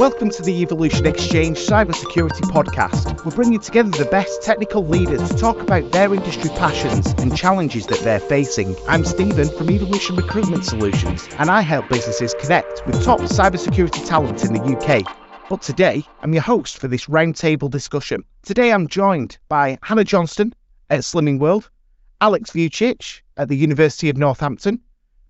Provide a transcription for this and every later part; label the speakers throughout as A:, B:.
A: Welcome to the Evolution Exchange Cybersecurity Podcast. We're bringing together the best technical leaders to talk about their industry passions and challenges that they're facing. I'm Stephen from Evolution Recruitment Solutions, and I help businesses connect with top cybersecurity talent in the UK. But today, I'm your host for this roundtable discussion. Today, I'm joined by Hannah Johnston at Slimming World, Alex Vujcich at the University of Northampton,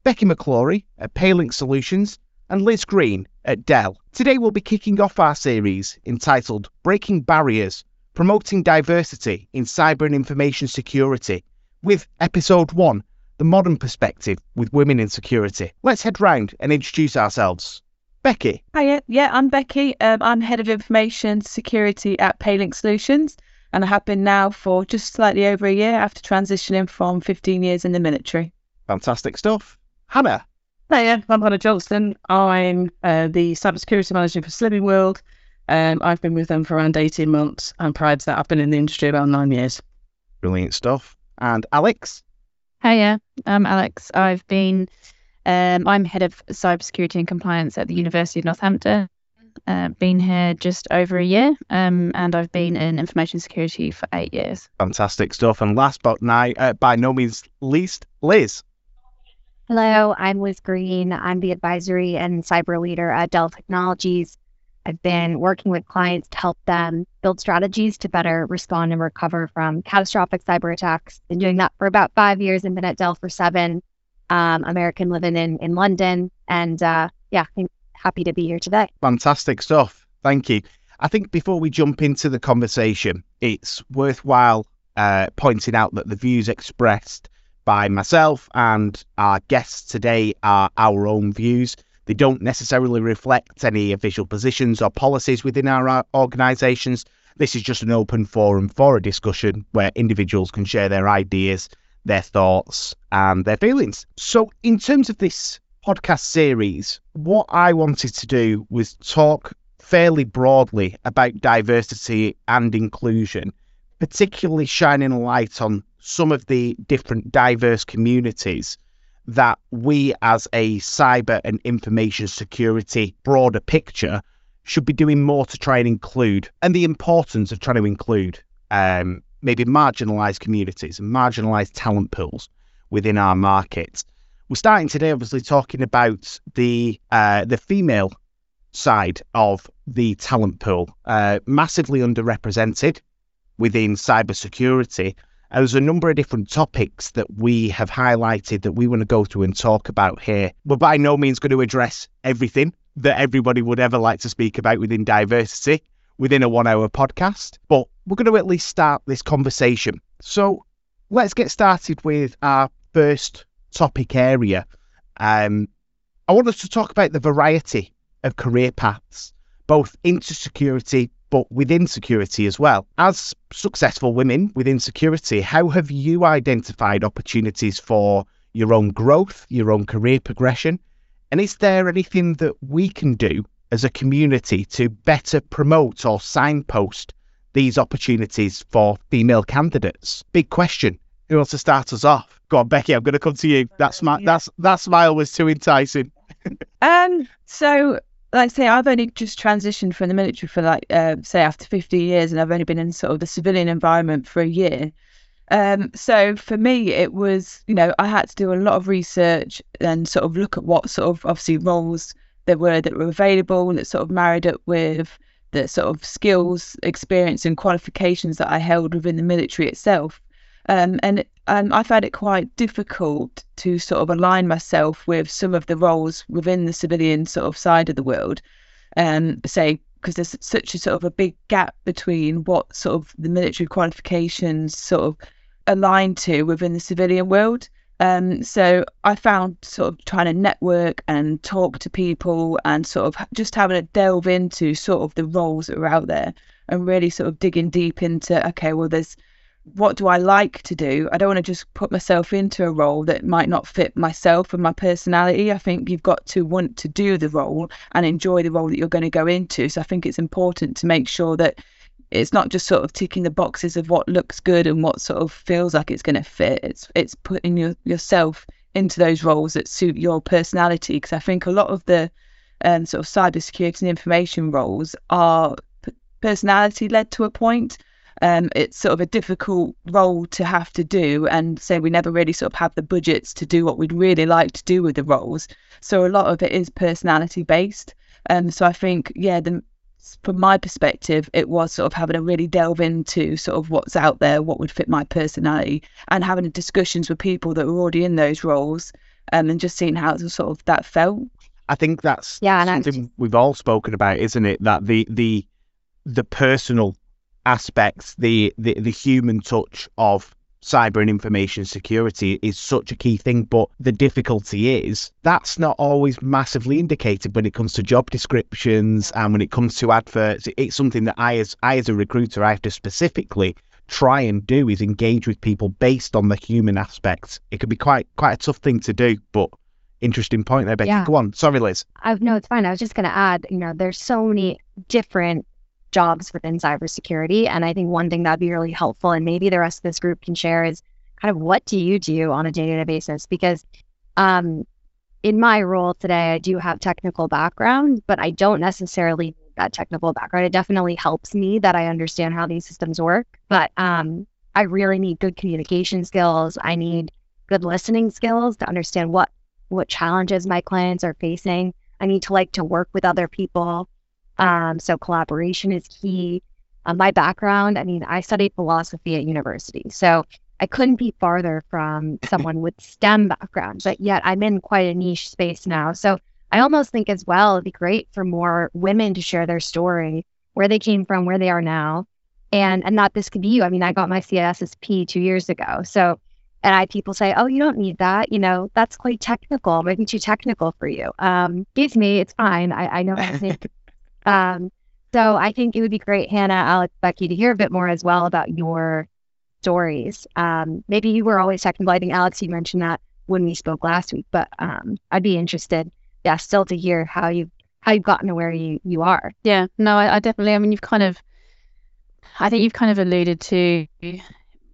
A: Becky McClory at Paylink Solutions, and Liz Green at Dell. Today we'll be kicking off our series entitled Breaking Barriers Promoting Diversity in Cyber and Information Security with episode 1 The Modern Perspective with Women in Security. Let's head round and introduce ourselves. Becky.
B: Hiya, yeah, I'm Becky. Um, I'm Head of Information Security at Paylink Solutions, and I have been now for just slightly over a year after transitioning from 15 years in the military.
A: Fantastic stuff. Hannah.
C: Hiya, I'm Hannah Johnston. I'm uh, the cybersecurity manager for Slimming World. Um, I've been with them for around 18 months, and prior to that, I've been in the industry about nine years.
A: Brilliant stuff. And Alex.
D: Hiya, I'm Alex. I've been, um, I'm head of cybersecurity and compliance at the University of Northampton. Uh, been here just over a year, um, and I've been in information security for eight years.
A: Fantastic stuff. And last but not, uh, by no means least, Liz.
E: Hello, I'm Liz Green. I'm the advisory and cyber leader at Dell Technologies. I've been working with clients to help them build strategies to better respond and recover from catastrophic cyber attacks. Been doing that for about five years and been at Dell for seven. Um, American living in, in London. And uh, yeah, I'm happy to be here today.
A: Fantastic stuff. Thank you. I think before we jump into the conversation, it's worthwhile uh, pointing out that the views expressed by myself and our guests today are our own views. They don't necessarily reflect any official positions or policies within our uh, organisations. This is just an open forum for a discussion where individuals can share their ideas, their thoughts, and their feelings. So, in terms of this podcast series, what I wanted to do was talk fairly broadly about diversity and inclusion, particularly shining a light on some of the different diverse communities that we as a cyber and information security broader picture should be doing more to try and include and the importance of trying to include um, maybe marginalized communities and marginalized talent pools within our market. We're starting today obviously talking about the uh, the female side of the talent pool, uh, massively underrepresented within cybersecurity there's a number of different topics that we have highlighted that we want to go through and talk about here. We're by no means going to address everything that everybody would ever like to speak about within diversity within a one hour podcast, but we're going to at least start this conversation. So let's get started with our first topic area. Um, I want us to talk about the variety of career paths, both into security but within security as well. As successful women within security, how have you identified opportunities for your own growth, your own career progression? And is there anything that we can do as a community to better promote or signpost these opportunities for female candidates? Big question. Who wants to start us off? Go on, Becky. I'm going to come to you. That smile, that's that smile was too enticing.
B: um. So like I say, I've only just transitioned from the military for like, uh, say, after 50 years, and I've only been in sort of the civilian environment for a year. Um, so for me, it was, you know, I had to do a lot of research and sort of look at what sort of obviously roles there were that were available and that sort of married up with the sort of skills, experience, and qualifications that I held within the military itself. Um, and um, I found it quite difficult to sort of align myself with some of the roles within the civilian sort of side of the world. Um, say, because there's such a sort of a big gap between what sort of the military qualifications sort of align to within the civilian world. Um, so I found sort of trying to network and talk to people and sort of just having to delve into sort of the roles that are out there and really sort of digging deep into okay, well, there's what do I like to do? I don't want to just put myself into a role that might not fit myself and my personality. I think you've got to want to do the role and enjoy the role that you're going to go into. So I think it's important to make sure that it's not just sort of ticking the boxes of what looks good and what sort of feels like it's going to fit. It's it's putting your, yourself into those roles that suit your personality because I think a lot of the um, sort of cybersecurity and information roles are personality led to a point. Um, it's sort of a difficult role to have to do, and so we never really sort of have the budgets to do what we'd really like to do with the roles. So a lot of it is personality based. Um, so I think, yeah, the, from my perspective, it was sort of having to really delve into sort of what's out there, what would fit my personality, and having discussions with people that were already in those roles, um, and just seeing how sort of that felt.
A: I think that's
E: Yeah, and I-
A: something we've all spoken about, isn't it? That the the the personal aspects, the the, the human touch of cyber and information security is such a key thing. But the difficulty is that's not always massively indicated when it comes to job descriptions and when it comes to adverts. It's something that I as I as a recruiter I have to specifically try and do is engage with people based on the human aspects. It can be quite quite a tough thing to do, but interesting point there, Becky.
E: Yeah.
A: Go on. Sorry, Liz.
E: I no, it's fine. I was just going to add, you know, there's so many different jobs within cybersecurity, and I think one thing that'd be really helpful, and maybe the rest of this group can share, is kind of what do you do on a day-to-day basis? Because, um, in my role today, I do have technical background, but I don't necessarily need that technical background. It definitely helps me that I understand how these systems work, but um, I really need good communication skills. I need good listening skills to understand what what challenges my clients are facing. I need to like to work with other people. Um, so collaboration is key. Uh, my background, I mean, I studied philosophy at university, so I couldn't be farther from someone with STEM background, but yet I'm in quite a niche space now. So I almost think as well it'd be great for more women to share their story, where they came from, where they are now, and and not this could be you. I mean, I got my CISSP two years ago, so and I people say, oh, you don't need that. You know, that's quite technical, maybe too technical for you. Um, excuse me, it's fine. I, I know how to. um, so I think it would be great, Hannah, Alex, Becky, to hear a bit more as well about your stories. Um, maybe you were always technical. I think Alex, you mentioned that when we spoke last week, but um, I'd be interested, yeah, still to hear how you how you've gotten to where you you are.
D: Yeah, no, I, I definitely. I mean, you've kind of, I think you've kind of alluded to,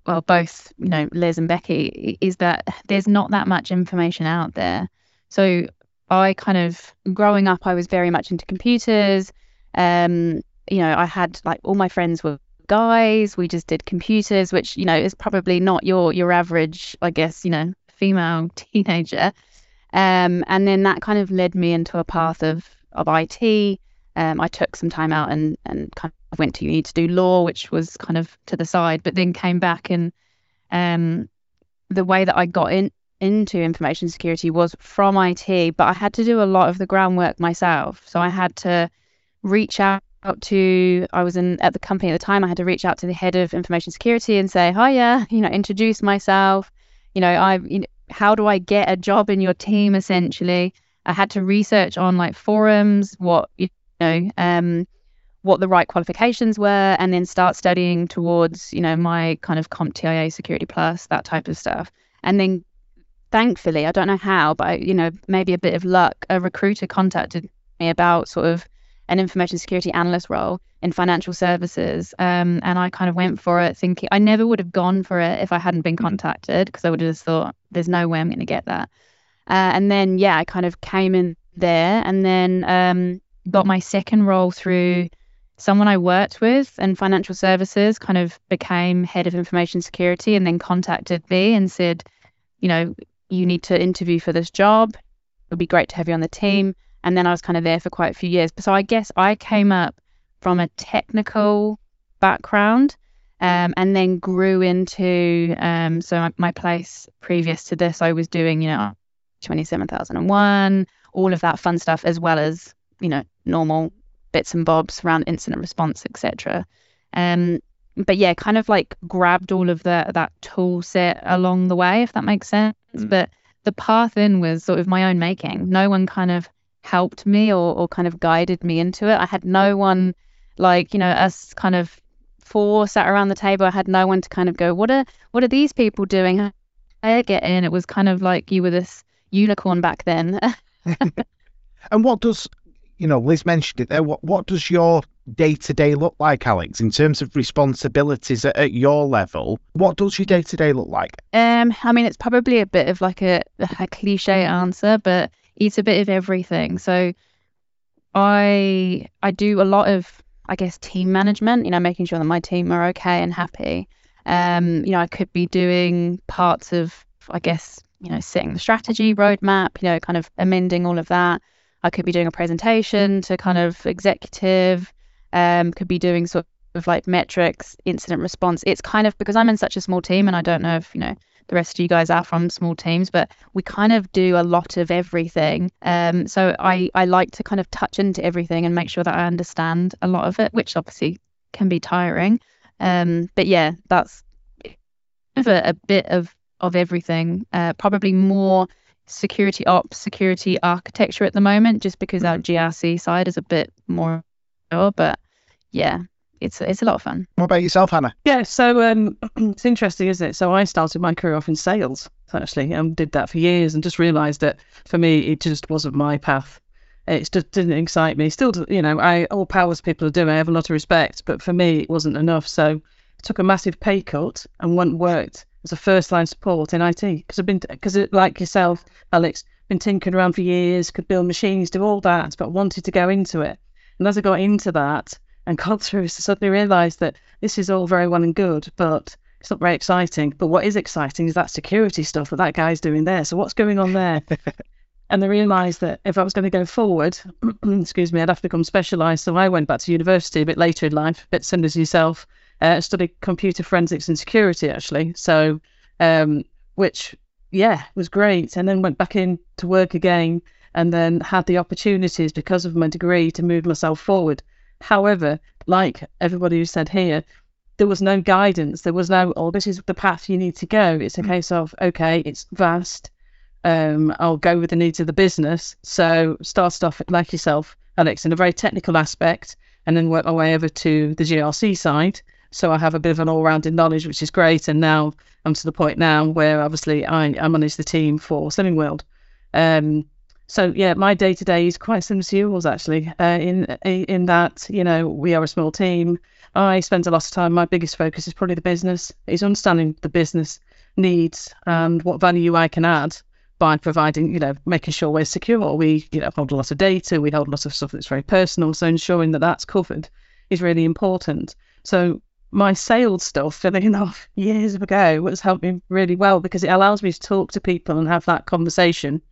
D: well, both, you know, Liz and Becky, is that there's not that much information out there. So I kind of, growing up, I was very much into computers. Um, you know, I had like all my friends were guys. We just did computers, which you know is probably not your your average, I guess, you know, female teenager. Um, and then that kind of led me into a path of of IT. Um, I took some time out and and kind of went to uni to do law, which was kind of to the side, but then came back and um, the way that I got in into information security was from IT, but I had to do a lot of the groundwork myself. So I had to reach out to I was in at the company at the time. I had to reach out to the head of information security and say, "Hiya," you know, introduce myself. You know, I you know, how do I get a job in your team? Essentially, I had to research on like forums, what you know, um, what the right qualifications were, and then start studying towards you know my kind of CompTIA Security Plus, that type of stuff. And then, thankfully, I don't know how, but you know, maybe a bit of luck, a recruiter contacted me about sort of an information security analyst role in financial services. Um, and I kind of went for it thinking I never would have gone for it if I hadn't been contacted because I would have just thought there's no way I'm going to get that. Uh, and then, yeah, I kind of came in there and then um, got my second role through someone I worked with in financial services, kind of became head of information security and then contacted me and said, you know, you need to interview for this job. It would be great to have you on the team and then I was kind of there for quite a few years. So I guess I came up from a technical background um, and then grew into um, so my, my, place previous to this I was doing you know 27001 all of that fun stuff as well as you know normal bits and bobs around incident response etc um but yeah kind of like grabbed all of the that tool set along the way if that makes sense mm. but the path in was sort of my own making no one kind of helped me or, or kind of guided me into it. I had no one like, you know, us kind of four sat around the table. I had no one to kind of go, what are what are these people doing? How I get in? It was kind of like you were this unicorn back then.
A: and what does you know, Liz mentioned it there. What what does your day to day look like, Alex, in terms of responsibilities at, at your level? What does your day to day look like?
D: Um, I mean, it's probably a bit of like a, a cliche answer, but it's a bit of everything. So I I do a lot of I guess team management. You know, making sure that my team are okay and happy. Um, you know, I could be doing parts of I guess you know setting the strategy roadmap. You know, kind of amending all of that. I could be doing a presentation to kind of executive. Um, could be doing sort of like metrics, incident response. It's kind of because I'm in such a small team, and I don't know if you know the rest of you guys are from small teams, but we kind of do a lot of everything. Um, so I, I like to kind of touch into everything and make sure that I understand a lot of it, which obviously can be tiring. Um, but yeah, that's a, a bit of, of everything. Uh, probably more security ops, security architecture at the moment, just because our GRC side is a bit more, but yeah, it's it's a lot of fun.
A: What about yourself, Hannah?
C: Yeah, so um, it's interesting, isn't it? So I started my career off in sales, actually, and did that for years, and just realised that for me, it just wasn't my path. It just didn't excite me. Still, you know, I all powers people are doing. I have a lot of respect, but for me, it wasn't enough. So I took a massive pay cut and went worked as a first line support in IT because I've been because like yourself, Alex, been tinkering around for years, could build machines, do all that, but wanted to go into it. And as I got into that, and got through to suddenly realise that this is all very well and good, but it's not very exciting. But what is exciting is that security stuff that that guy's doing there. So what's going on there? and I realised that if I was going to go forward, excuse me, I'd have to become specialised. So I went back to university a bit later in life, a bit similar to yourself. Uh, studied computer forensics and security actually. So, um, which yeah was great. And then went back in to work again, and then had the opportunities because of my degree to move myself forward. However, like everybody who said here, there was no guidance. There was no, oh, this is the path you need to go. It's a mm. case of, okay, it's vast. Um, I'll go with the needs of the business. So start off like yourself, Alex, in a very technical aspect, and then work my way over to the GRC side. So I have a bit of an all-rounded knowledge, which is great. And now I'm to the point now where obviously I, I manage the team for Slimming World. Um, so yeah, my day to day is quite similar to yours actually. Uh, in in that you know we are a small team. I spend a lot of time. My biggest focus is probably the business. Is understanding the business needs and what value I can add by providing, you know, making sure we're secure. We, you know, hold a lot of data. We hold a lot of stuff that's very personal. So ensuring that that's covered is really important. So my sales stuff, filling enough years ago, has helped me really well because it allows me to talk to people and have that conversation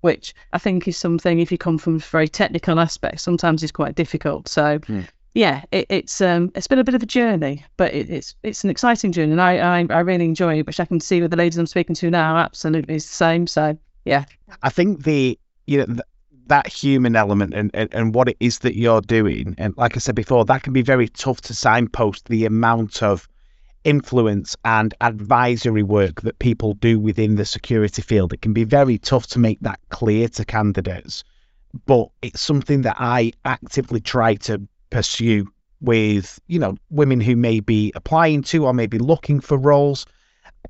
C: which I think is something if you come from a very technical aspect, sometimes is quite difficult. So mm. yeah, it, it's um it's been a bit of a journey, but it, it's it's an exciting journey, and I, I I really enjoy it, which I can see with the ladies I'm speaking to now absolutely is the same. So yeah,
A: I think the you know. The, that human element and, and, and what it is that you're doing. And like I said before, that can be very tough to signpost the amount of influence and advisory work that people do within the security field. It can be very tough to make that clear to candidates, but it's something that I actively try to pursue with, you know, women who may be applying to or maybe looking for roles.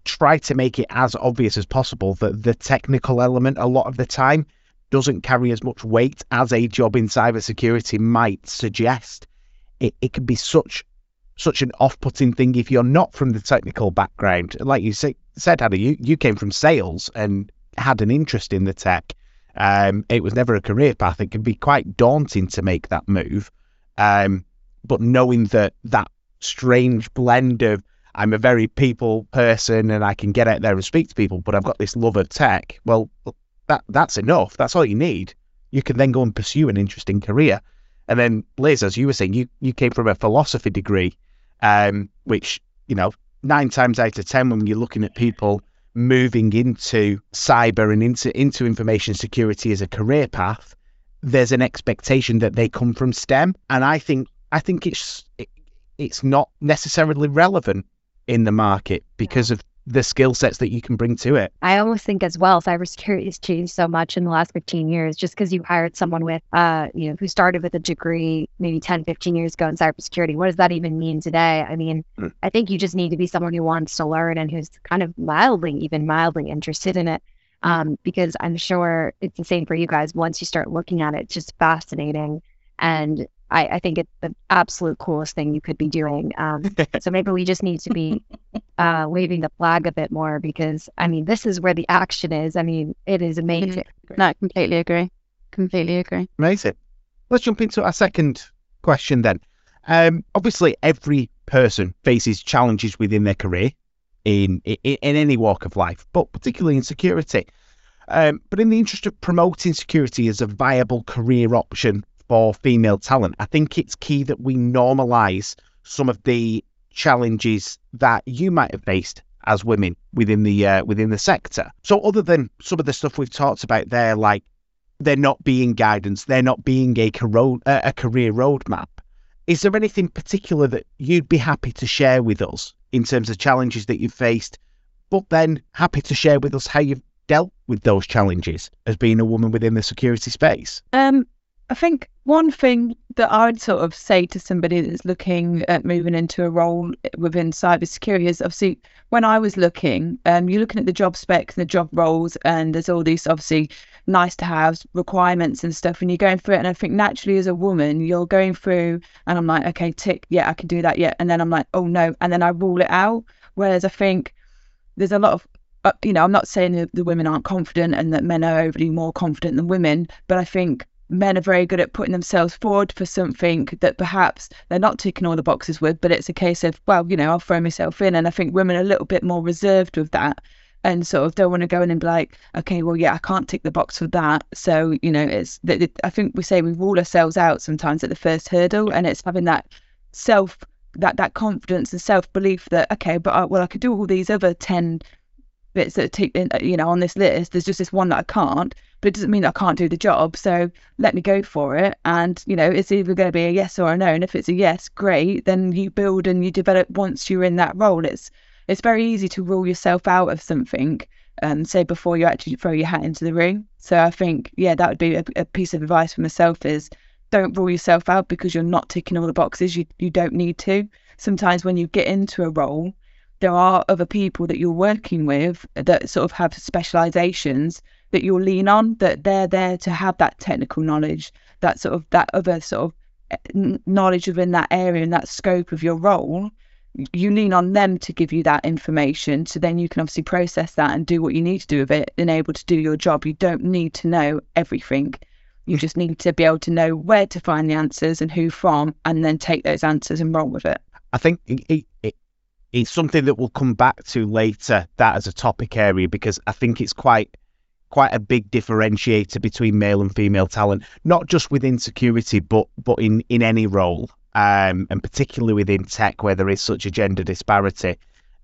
A: Try to make it as obvious as possible that the technical element a lot of the time doesn't carry as much weight as a job in cybersecurity might suggest. It, it can be such such an off-putting thing if you're not from the technical background. Like you say, said, Hannah, you, you came from sales and had an interest in the tech. Um, it was never a career path. It can be quite daunting to make that move. Um, but knowing that that strange blend of I'm a very people person and I can get out there and speak to people, but I've got this love of tech. Well, that that's enough. That's all you need. You can then go and pursue an interesting career. And then Liz, as you were saying, you, you came from a philosophy degree um, which you know nine times out of ten when you're looking at people moving into cyber and into into information security as a career path, there's an expectation that they come from STEM, and I think I think it's it, it's not necessarily relevant in the market because of the skill sets that you can bring to it.
E: I almost think as well, cybersecurity has changed so much in the last 15 years. Just because you hired someone with, uh, you know, who started with a degree maybe 10, 15 years ago in cybersecurity, what does that even mean today? I mean, mm. I think you just need to be someone who wants to learn and who's kind of mildly, even mildly interested in it. Um, because I'm sure it's the same for you guys. Once you start looking at it, it's just fascinating. And I, I think it's the absolute coolest thing you could be doing. Um, so maybe we just need to be uh, waving the flag a bit more because I mean this is where the action is. I mean it is amazing.
D: No, completely agree. Completely agree.
A: Amazing. let's jump into our second question then. Um, obviously, every person faces challenges within their career in, in, in any walk of life, but particularly in security. Um, but in the interest of promoting security as a viable career option for female talent, I think it's key that we normalise some of the challenges that you might have faced as women within the uh, within the sector. So, other than some of the stuff we've talked about there, like there not being guidance, there not being a, caro- a career roadmap, is there anything particular that you'd be happy to share with us in terms of challenges that you've faced, but then happy to share with us how you've dealt with those challenges as being a woman within the security space?
B: Um, I think one thing that I would sort of say to somebody that's looking at moving into a role within cybersecurity is obviously when I was looking, um, you're looking at the job specs and the job roles, and there's all these obviously nice to have requirements and stuff, and you're going through it. And I think naturally as a woman, you're going through, and I'm like, okay, tick, yeah, I can do that, yeah. And then I'm like, oh no, and then I rule it out. Whereas I think there's a lot of uh, you know, I'm not saying that the women aren't confident and that men are overly more confident than women, but I think men are very good at putting themselves forward for something that perhaps they're not ticking all the boxes with, but it's a case of, well, you know, I'll throw myself in. And I think women are a little bit more reserved with that and sort of don't want to go in and be like, okay, well, yeah, I can't tick the box for that. So, you know, it's, that I think we say we rule ourselves out sometimes at the first hurdle and it's having that self, that, that confidence and self belief that, okay, but I, well, I could do all these other 10 bits that take, uh, you know, on this list. There's just this one that I can't but it doesn't mean I can't do the job. So let me go for it. And, you know, it's either going to be a yes or a no. And if it's a yes, great. Then you build and you develop once you're in that role. It's it's very easy to rule yourself out of something, um, say before you actually throw your hat into the ring. So I think, yeah, that would be a, a piece of advice for myself is don't rule yourself out because you're not ticking all the boxes. You you don't need to. Sometimes when you get into a role, there are other people that you're working with that sort of have specializations that you'll lean on, that they're there to have that technical knowledge, that sort of that other sort of eh, knowledge within that area and that scope of your role. You lean on them to give you that information, so then you can obviously process that and do what you need to do with it and able to do your job. You don't need to know everything. You just need to be able to know where to find the answers and who from, and then take those answers and roll with it.
A: I think it, it, it's something that we'll come back to later, that as a topic area, because I think it's quite quite a big differentiator between male and female talent, not just within security, but but in in any role, um, and particularly within tech where there is such a gender disparity.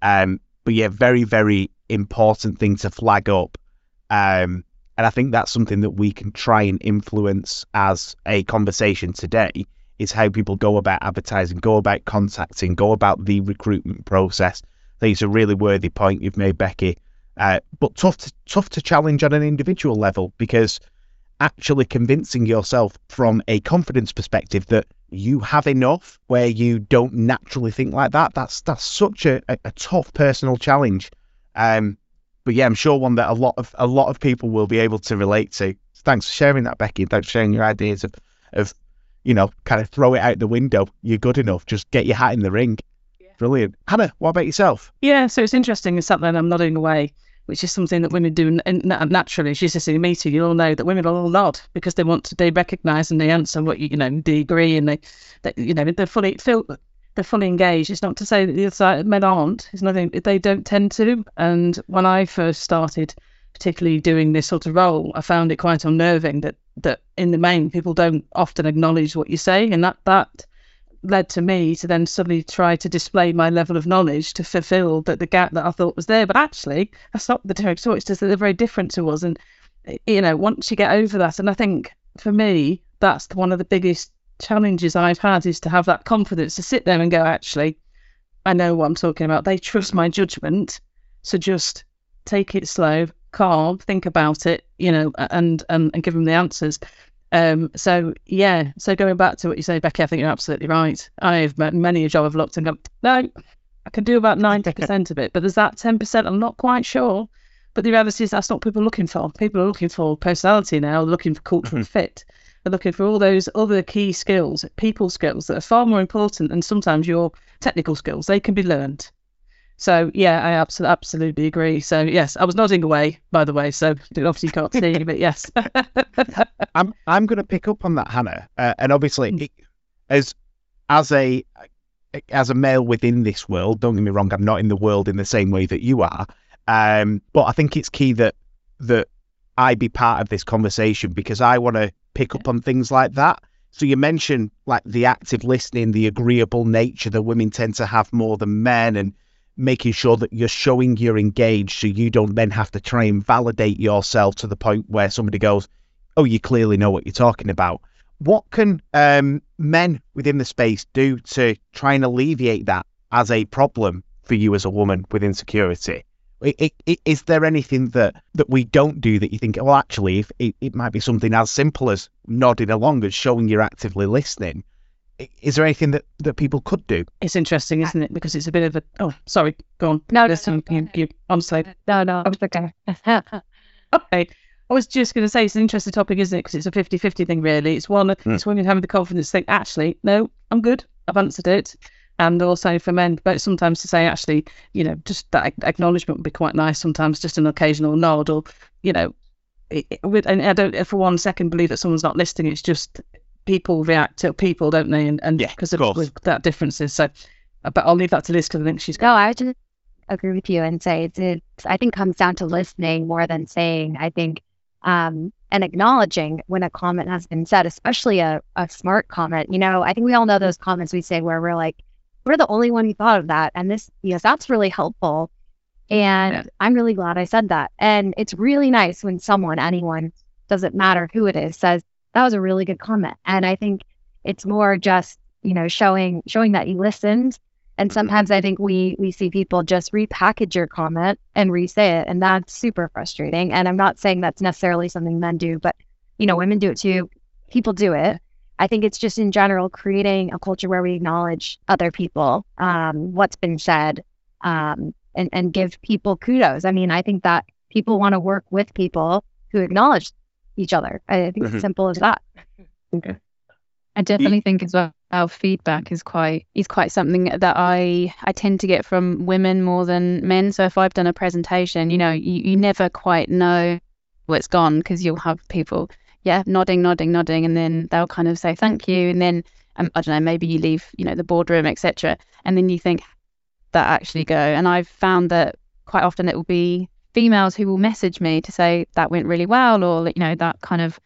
A: Um, but yeah, very very important thing to flag up. Um, and I think that's something that we can try and influence as a conversation today is how people go about advertising, go about contacting, go about the recruitment process. I think it's a really worthy point you've made, Becky. Uh, but tough to, tough to challenge on an individual level because actually convincing yourself from a confidence perspective that you have enough where you don't naturally think like that that's that's such a, a, a tough personal challenge um but yeah i'm sure one that a lot of a lot of people will be able to relate to thanks for sharing that becky thanks for sharing your ideas of of you know kind of throw it out the window you're good enough just get your hat in the ring Brilliant. Hannah, what about yourself?
C: Yeah, so it's interesting. It's something I'm nodding away, which is something that women do naturally. She's just in a meeting. You all know that women will all nod because they want to, they recognise and they answer what you, you know, they agree and they, they you know, they're fully feel they're fully engaged. It's not to say that the other side men aren't. It's nothing. They don't tend to. And when I first started, particularly doing this sort of role, I found it quite unnerving that that in the main people don't often acknowledge what you say, and that that led to me to then suddenly try to display my level of knowledge to fulfill that the gap that I thought was there. But actually, that's not the direct It's just that they're very different to us. And you know, once you get over that, and I think for me, that's one of the biggest challenges I've had is to have that confidence to sit there and go, actually, I know what I'm talking about. They trust my judgment, so just take it slow, calm, think about it, you know, and and, and give them the answers. Um, so yeah, so going back to what you say, Becky, I think you're absolutely right. I've met many a job I've looked and gone, no, I can do about ninety percent of it, but there's that ten percent I'm not quite sure. But the reality is that's not what people are looking for. People are looking for personality now, looking for cultural mm-hmm. fit. They're looking for all those other key skills, people skills that are far more important than sometimes your technical skills. They can be learned. So yeah, I absolutely absolutely agree. So yes, I was nodding away, by the way. So obviously you can't see, but yes.
A: I'm I'm going to pick up on that, Hannah, uh, and obviously, it, as as a as a male within this world, don't get me wrong, I'm not in the world in the same way that you are, um, but I think it's key that that I be part of this conversation because I want to pick up on things like that. So you mentioned like the active listening, the agreeable nature that women tend to have more than men, and making sure that you're showing you're engaged so you don't then have to try and validate yourself to the point where somebody goes, Oh, you clearly know what you're talking about. What can um, men within the space do to try and alleviate that as a problem for you as a woman with insecurity? Is there anything that, that we don't do that you think, well, actually, if it, it might be something as simple as nodding along and showing you're actively listening? I- Is there anything that, that people could do?
C: it's interesting, isn't it? Because it's a bit of a. Oh, sorry. Go on.
E: No, no,
C: Listen,
E: no,
C: you, you, I'm sorry.
E: No, no, it's okay.
C: Okay. I was just going to say it's an interesting topic, isn't it? Because it's a 50 50 thing, really. It's one, hmm. it's women having the confidence to think, actually, no, I'm good. I've answered it. And also for men, but sometimes to say, actually, you know, just that acknowledgement would be quite nice. Sometimes just an occasional nod or, you know, it, it, and I don't for one second believe that someone's not listening. It's just people react to people, don't they? And, and
A: Yeah,
C: because
A: of
C: of,
A: course.
C: with that differences. So, but I'll leave that to Liz because I think she's
E: No, I would just agree with you and say it's, it's I think comes down to listening more than saying. I think um, and acknowledging when a comment has been said, especially a, a smart comment. You know, I think we all know those comments we say where we're like, we're the only one who thought of that. And this, yes, that's really helpful. And
C: Yeah.
E: I'm really glad I said that. And it's really nice when someone, anyone, doesn't matter who it is, says, that was a really good comment. And I think it's more just, you know, showing showing that you listened. And sometimes I think we we see people just repackage your comment and re-say it, and that's super frustrating. And I'm not saying that's necessarily something men do, but you know, women do it too. People do it. I think it's just in general creating a culture where we acknowledge other people, um, what's been said, um, and and give people kudos. I mean, I think that people want to work with people who acknowledge each other. I think
A: Mhm.
E: it's simple as that.
D: I definitely think as well our feedback is quite is quite something that I I tend to get from women more than men. So if I've done a presentation, you know, you, you never quite know where it's gone because you'll have people, yeah, nodding, nodding, nodding, and then they'll kind of say thank you, and then um, I don't know, maybe you leave, you know, the boardroom, etc., and then you think that actually go. And I've found that quite often it will be females who will message me to say that went really well, or you know, that kind of,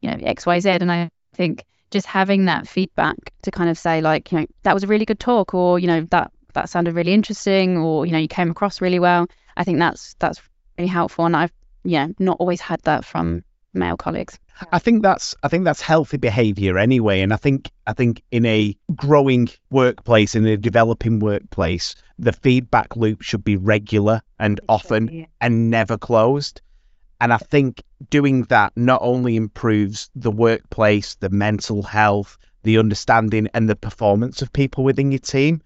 D: you know, X, Y, Z, and I think just having that feedback to kind of say like you know that was a really good talk or you know that that sounded really interesting or you know you came across really well. I think that's that's really helpful. And i've yeah not always had that from male colleagues
A: I think that's I think that's healthy behavior anyway, and I think I think in a growing workplace, in a developing workplace, the feedback loop should be regular and often and never closed. And I think doing that not only improves the workplace, the mental health, the understanding, and the performance of people within your team,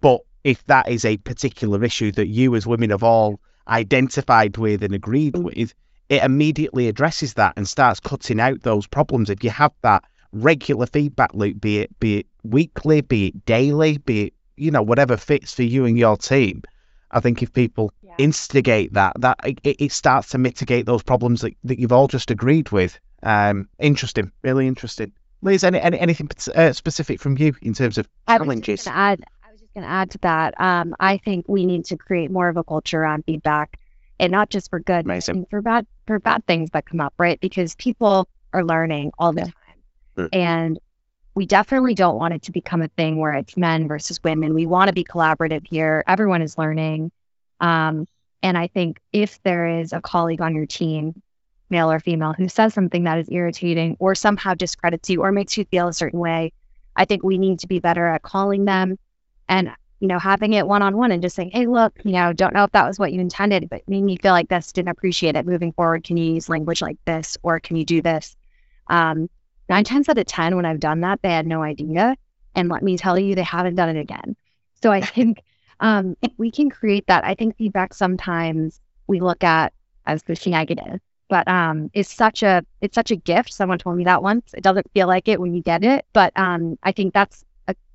A: but if that is a particular issue that you as women have all identified with and agreed with, it immediately addresses that and starts cutting out those problems. If you have that regular feedback loop, be it be it weekly, be it daily, be it you know whatever fits for you and your team, I think if people instigate that, that it, it starts to mitigate those problems that, that you've all just agreed with. Um, interesting, really interesting. Liz, any, any anything uh, specific from you in terms of challenges?
E: just gonna add. I was just going to add to that. Um, I think we need to create more of a culture on feedback, and not just for good,
A: Amazing.
E: for bad for bad things that come up, right? Because people are learning all the time,
A: Mm.
E: and we definitely don't want it to become a thing where it's men versus women. We want to be collaborative here. Everyone is learning, um, and I think if there is a colleague on your team, male or female, who says something that is irritating or somehow discredits you or makes you feel a certain way, I think we need to be better at calling them and, you know, having it one on one and just saying, hey, look, you know, don't know if that was what you intended, but made me feel like this, didn't appreciate it. Moving forward, can you use language like this or can you do this? Um, nine times out of 10, when I've done that, they had no idea. And let me tell you, they haven't done it again. So I think um, if we can create that, I think feedback sometimes we look at as the negative but um it's such a it's such a gift someone told me that once it doesn't feel like it when you get it but um i think that's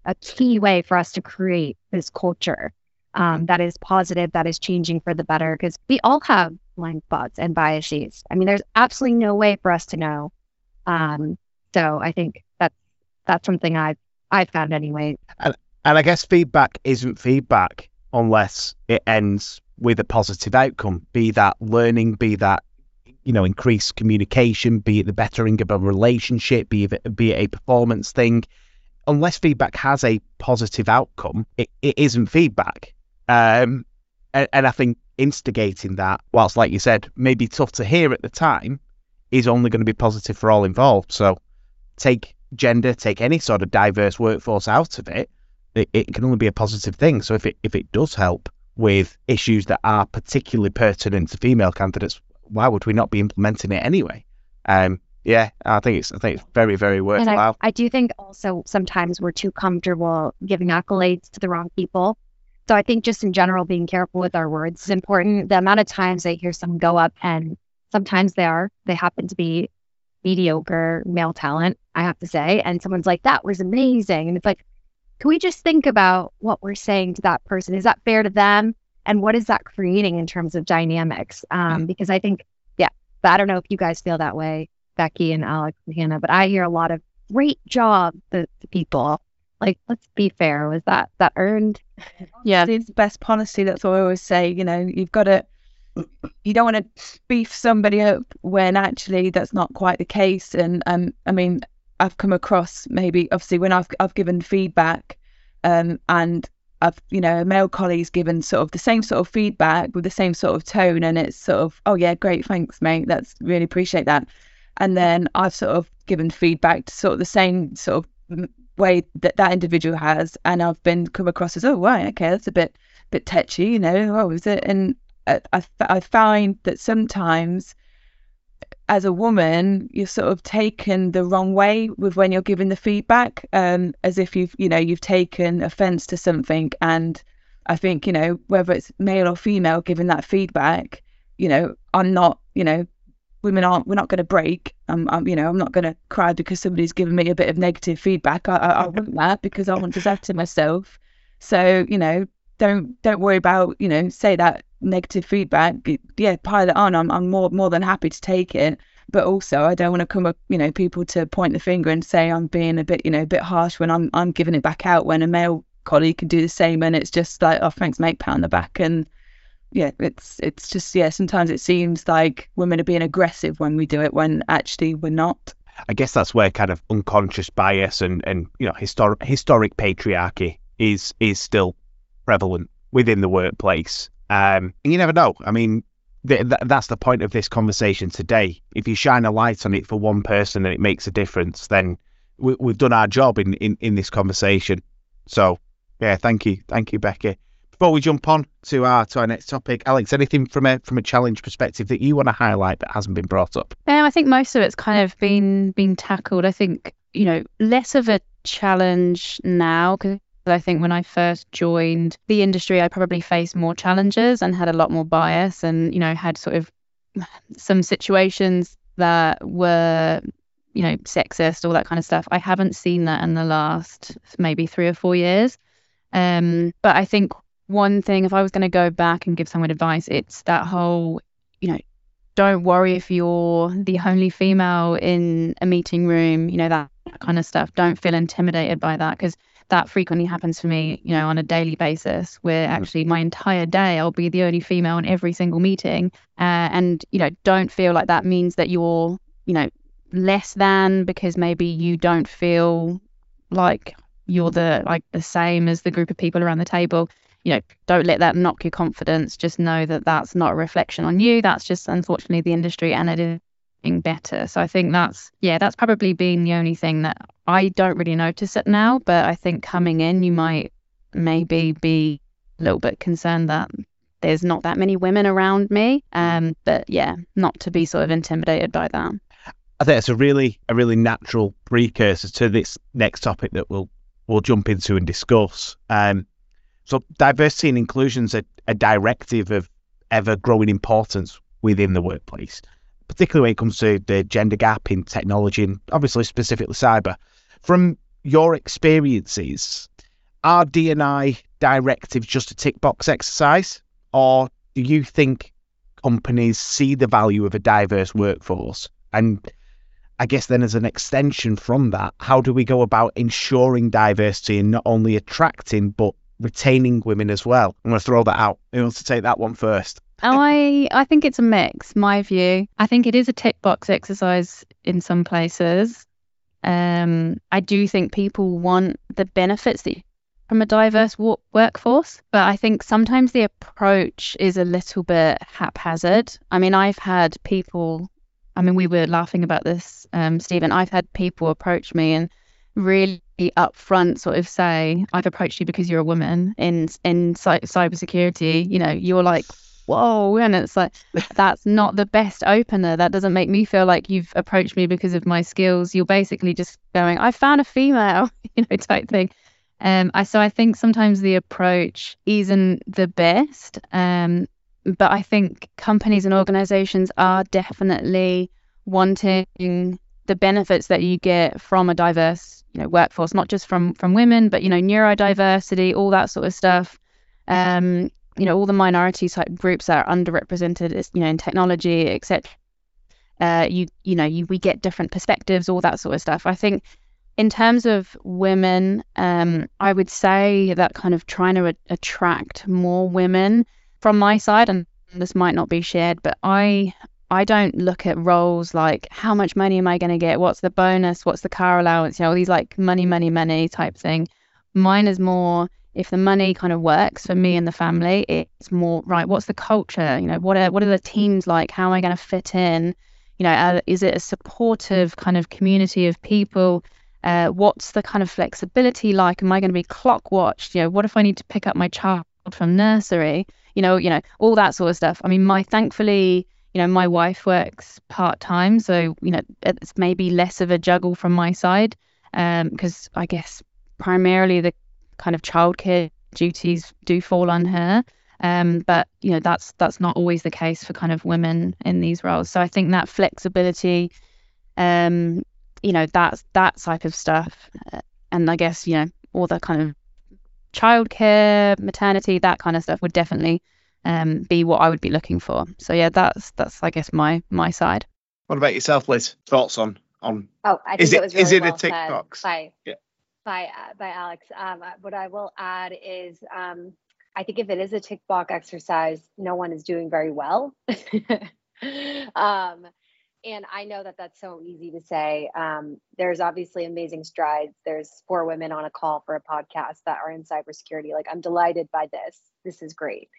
E: a, key way for us to create this culture um, that is positive, that is changing for the better, because we all have blind spots and biases. I mean, there's absolutely no way for us to know. Um, so I think that's that's something I've I've found anyway.
A: And and I guess feedback isn't feedback unless it ends with a positive outcome, be that learning, be that you know increased communication, be it the bettering of a relationship, be it be it a performance thing. Unless feedback has a positive outcome, it, it isn't feedback. Um, and, and I think instigating that, whilst like you said, maybe tough to hear at the time, is only going to be positive for all involved. So take gender, take any sort of diverse workforce out of it, it, it can only be a positive thing. So if it if it does help with issues that are particularly pertinent to female candidates, why would we not be implementing it anyway? Um, yeah, I think it's I think it's very very
E: And I,
A: worthwhile.
E: I do think also sometimes we're too comfortable giving accolades to the wrong people. So I think just in general, being careful with our words is important. The amount of times I hear someone go up and sometimes they are, they happen to be mediocre male talent, I have to say. And someone's like, that was amazing. And it's like, can we just think about what we're saying to that person? Is that fair to them? And what is that creating in terms of dynamics? Um, because I think, yeah, but I don't know if you guys feel that way, Becky and Alex and Hannah, but I hear a lot of great job to, to people. Like, let's be fair. Was that that earned?
D: Yeah.
B: It's the best policy. That's what I always say. You know, you've got to, you don't want to beef somebody up when actually that's not quite the case. And um, I mean, I've come across maybe obviously when I've I've given feedback, um, and I've you know a male colleague's given sort of the same sort of feedback with the same sort of tone, and it's sort of oh yeah, great, thanks, mate. That's really appreciate that. And then I've sort of given feedback to sort of the same sort of way that that individual has, and I've been come across as oh right, okay, that's a bit bit touchy, you know. Oh, is it? And I I, I find that sometimes as a woman, you're sort of taken the wrong way with when you're giving the feedback, um, as if you've, you know, you've taken offence to something. And I think, you know, whether it's male or female giving that feedback, you know, I'm not, you know, women aren't, we're not going to break. I'm, I'm, you know, I'm not going to cry because somebody's given me a bit of negative feedback. I, I, I want that because I want to that to myself. So, you know, don't don't worry about you know say that negative feedback yeah pile it on i'm, I'm more more than happy to take it but also i don't want to come up you know people to point the finger and say i'm being a bit you know a bit harsh when i'm i'm giving it back out when a male colleague can do the same and it's just like oh thanks mate pat on the back and yeah it's it's just yeah sometimes it seems like women are being aggressive when we do it when actually we're not
A: I guess that's where kind of unconscious bias and, and you know historic historic patriarchy is is still prevalent within the workplace. Um, and you never know. I mean, th- th- that's the point of this conversation today. If you shine a light on it for one person and it makes a difference, then we- we've done our job in, in, in this conversation. So, yeah, thank you, thank you, Becky. Before we jump on to our to our next topic, Alex, anything from a from a challenge perspective that you want to highlight that hasn't been brought up?
D: Um, I think most of it's kind of been been tackled. I think you know less of a challenge now because I think when I first joined the industry, I probably faced more challenges and had a lot more bias, and you know had sort of some situations that were you know sexist, all that kind of stuff. I haven't seen that in the last maybe three or four years. Um, but I think one thing, if I was going to go back and give someone advice, it's that whole, you know, don't worry if you're the only female in a meeting room, you know, that, that kind of stuff. Don't feel intimidated by that because that frequently happens for me, you know, on a daily basis where actually my entire day I'll be the only female in every single meeting. Uh, and, you know, don't feel like that means that you're, you know, less than because maybe you don't feel like you're the like the same as the group of people around the table you know don't let that knock your confidence. Just know that that's not a reflection on you. That's just unfortunately the industry and it is getting better. So i think that's yeah that's probably been the only thing that i don't really notice it now but i think coming in you might maybe be a little bit concerned that there's not that many women around me. Um but yeah not to be sort of intimidated by that.
A: I think it's a really a really natural precursor to this next topic that we'll we'll jump into and discuss. Um, so diversity and inclusion is a, a directive of ever growing importance within the workplace, particularly when it comes to the gender gap in technology and obviously specifically cyber. From your experiences, are D&I directives just a tick box exercise, or do you think companies see the value of a diverse workforce? And I guess then, as an extension from that, how do we go about ensuring diversity and not only attracting but retaining women as well? I'm going to throw that out. Who wants to take that one first?
D: I I think it's a mix. My view. I think it is a tick box exercise in some places. Um, I do think people want the benefits that from a diverse workforce, but I think sometimes the approach is a little bit haphazard. I mean, I've had people. I mean, we were laughing about this, um, Stephen. I've had people approach me and really upfront sort of say, "I've approached you because you're a woman in in cy- cybersecurity." You know, you're like whoa and it's like that's not the best opener that doesn't make me feel like you've approached me because of my skills you're basically just going i found a female you know type thing um i so i think sometimes the approach isn't the best um but i think companies and organizations are definitely wanting the benefits that you get from a diverse you know workforce not just from from women but you know neurodiversity all that sort of stuff. Um you know all the minority type groups that are underrepresented you know in technology etc uh, you you know you we get different perspectives all that sort of stuff. I think in terms of women um, i would say that kind of trying to a- attract more women from my side and this might not be shared but i i don't look at roles like how much money am i going to get what's the bonus what's the car allowance you know all these like money money money type thing mine is more if the money kind of works for me and the family, it's more right. What's the culture? You know, what are what are the teams like? How am I going to fit in? You know, uh, is it a supportive kind of community of people? Uh, what's the kind of flexibility like? Am I going to be clock watched? You know, what if I need to pick up my child from nursery? You know, you know, all that sort of stuff. I mean, my thankfully, you know, my wife works part time, so you know, it's maybe less of a juggle from my side, because um, I guess primarily the kind of childcare duties do fall on her. Um, but you know that's that's not always the case for kind of women in these roles. So I think that flexibility, um, you know, that's that type of stuff, uh, and I guess you know all the kind of childcare, maternity, that kind of stuff would definitely um, be what I would be looking for. So yeah, that's that's I guess my my side.
A: What about yourself, Liz? Thoughts on on?
F: Oh, I think
A: is it,
F: it was really
A: is it
F: well
A: a tick box?
F: by
A: Yeah.
F: by uh, by Alex. Um, uh, what I will add is, um, I think if it is a tick box exercise, no one is doing very well. um, and I know that that's so easy to say. Um, there's obviously amazing strides. There's four women on a call for a podcast that are in cybersecurity. Like I'm delighted by this. This is great.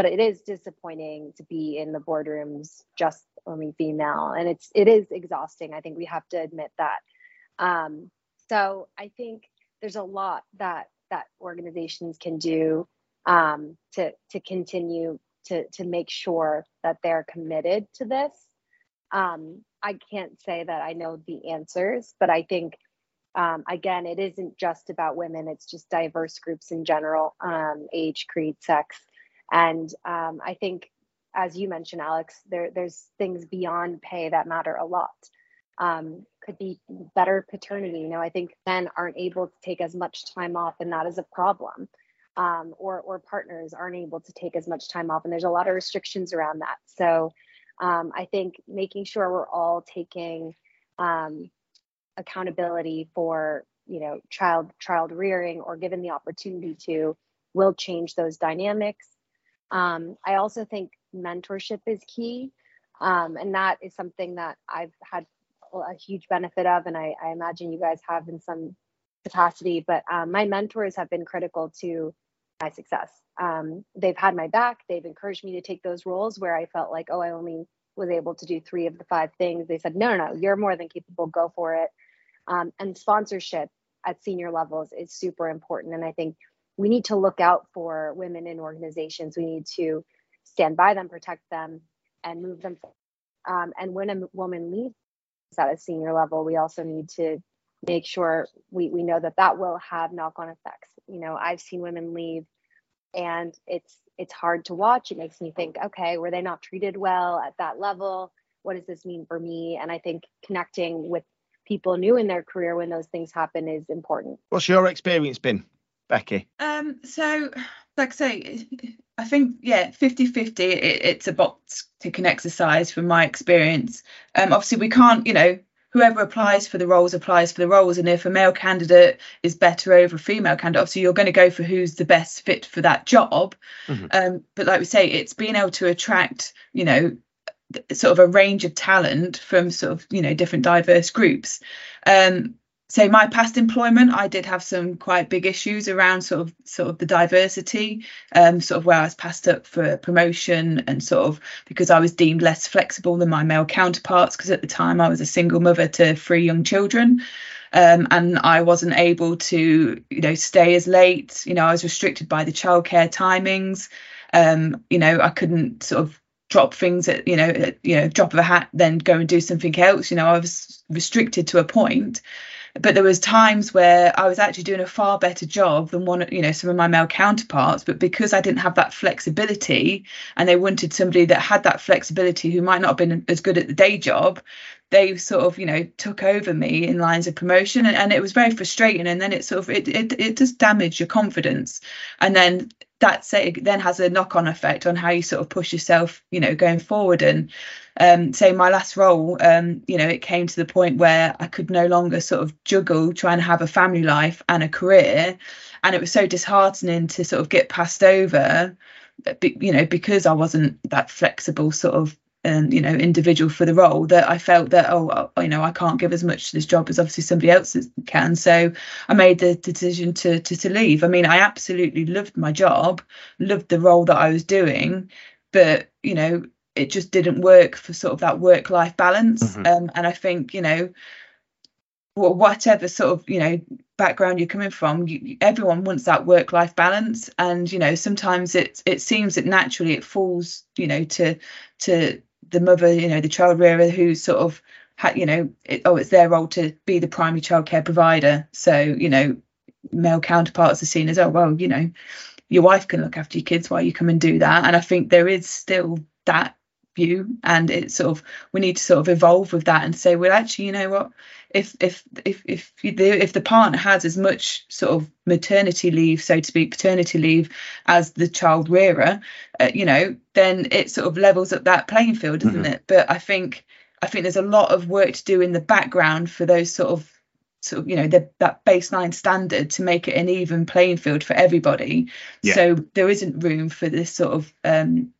F: But it is disappointing to be in the boardrooms just only female, and it's it is exhausting. I think we have to admit that. Um, so I think there's a lot that that organizations can do um, to to continue to to make sure that they're committed to this. Um, I can't say that I know the answers, but I think um, again, it isn't just about women; it's just diverse groups in general, um, age, creed, sex, and um, I think, as you mentioned, Alex, there there's things beyond pay that matter a lot um, could be better paternity. You know, I think men aren't able to take as much time off, and that is a problem. Um, or or partners aren't able to take as much time off, and there's a lot of restrictions around that. So um, I think making sure we're all taking um, accountability for you know child child rearing or given the opportunity to will change those dynamics. Um, I also think mentorship is key. Um, and that is something that I've had a huge benefit of, and I, I imagine you guys have in some capacity. But um, my mentors have been critical to my success. Um, they've had my back. They've encouraged me to take those roles where I felt like, oh, I only was able to do three of the five things. They said, no, no, no, you're more than capable. Go for it. Um, and sponsorship at senior levels is super important. And I think we need to look out for women in organizations. We need to stand by them, protect them, and move them. Um, and when a woman leaves at a senior level, we also need to make sure we, we know that that will have knock-on effects. You know, I've seen women leave and it's it's hard to watch. It makes me think, okay, were they not treated well at that level? What does this mean for me? And I think connecting with people new in their career when those things happen is important.
A: What's your experience been Becky?
B: Um, so, like I say, I think yeah, 50-50, it, it's a box ticking exercise from my experience. Um, obviously we can't, you know, whoever applies for the roles applies for the roles, and if a male candidate is better over a female candidate, obviously you're going to go for who's the best fit for that job.
A: Mhm.
B: Um, but like we say, it's being able to attract, you know, sort of a range of talent from sort of you know different diverse groups. Um, so my past employment, I did have some quite big issues around sort of sort of the diversity, um, sort of where I was passed up for promotion and sort of because I was deemed less flexible than my male counterparts because at the time I was a single mother to three young children. Um, and I wasn't able to, you know, stay as late. You know, I was restricted by the childcare timings. Um, you know, I couldn't sort of drop things at, you know, at, you know, drop of a hat, then go and do something else. You know, I was restricted to a point but there was times where I was actually doing a far better job than one, you know, some of my male counterparts. But because I didn't have that flexibility, and they wanted somebody that had that flexibility who might not have been as good at the day job, they sort of, you know, took over me in lines of promotion, and, and it was very frustrating. And then it sort of it it it does damage your confidence, and then that's it then has a knock-on effect on how you sort of push yourself you know going forward. And um say my last role um you know it came to the point where i could no longer sort of juggle trying to have a family life and a career. And it was so disheartening to sort of get passed over you know because i wasn't that flexible sort of um, you know individual for the role that I felt that oh you know I can't give as much to this job as obviously somebody else can. So I made the decision to, to to leave. I mean I absolutely loved my job loved the role that I was doing but you know it just didn't work for sort of that work life balance.
A: Mhm.
B: um, and I think you know whatever sort of you know background you're coming from you- everyone wants that work life balance. And you know sometimes it it seems that naturally it falls you know to to the mother you know the child rearer who sort of ha- you know it, oh it's their role to be the primary childcare provider. So you know male counterparts are seen as oh well you know your wife can look after your kids. While you come and do that? And i think there is still that view. And it's sort of we need to sort of evolve with that and say well actually you know what if if if if the if the partner has as much sort of maternity leave so to speak paternity leave as the child rearer uh, you know then it sort of levels up that playing field doesn't it? But i think i think there's a lot of work to do in the background for those sort of sort of you know the, that baseline standard to make it an even playing field for everybody.
A: Yeah.
B: so there isn't room for this sort of um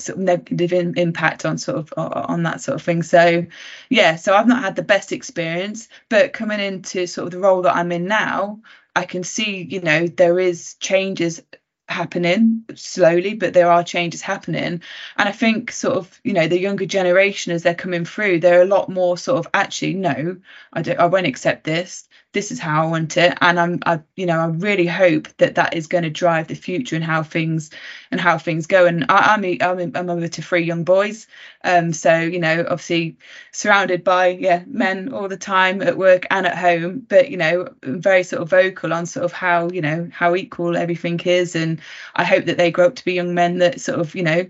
B: sort of negative in, impact on sort of on that sort of thing. So yeah so i've not had the best experience but coming into sort of the role that i'm in now i can see you know there is changes happening slowly but there are changes happening. And i think sort of you know the younger generation as they're coming through they're a lot more sort of actually no i don't i won't accept this this is how i want it. And i'm i you know i really hope that that is going to drive the future and how things and how things go. And I, i'm a, i'm a mother to three young boys. Um so you know obviously surrounded by yeah men all the time at work and at home but you know very sort of vocal on sort of how you know how equal everything is. And i hope that they grow up to be young men that sort of you know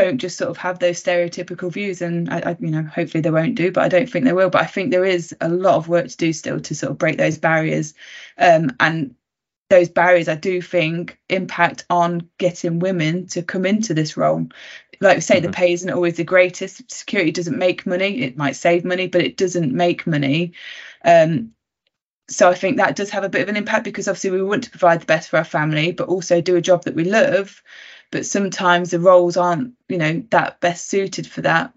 B: don't just sort of have those stereotypical views and I, I you know hopefully they won't do but i don't think they will. But i think there is a lot of work to do still to sort of break those barriers. Um and those barriers i do think impact on getting women to come into this role. Like we say the
A: Mhm.
B: pay isn't always the greatest. Security doesn't make money. It might save money but it doesn't make money. Um so I think that does have a bit of an impact because obviously we want to provide the best for our family, but also do a job that we love. But sometimes the roles aren't, you know, that best suited for that,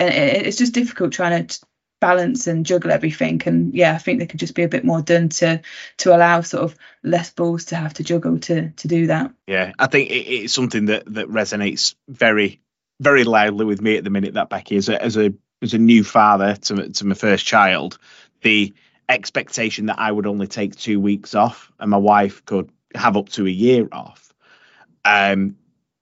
B: and it, it's just difficult trying to balance and juggle everything. And yeah, I think there could just be a bit more done to to allow sort of less balls to have to juggle to to do that.
A: Yeah, I think it, it's something that that resonates very, very loudly with me at the minute. That Becky, as a as a as a new father to to my first child, the expectation that I would only take two weeks off and my wife could have up to a year off, um,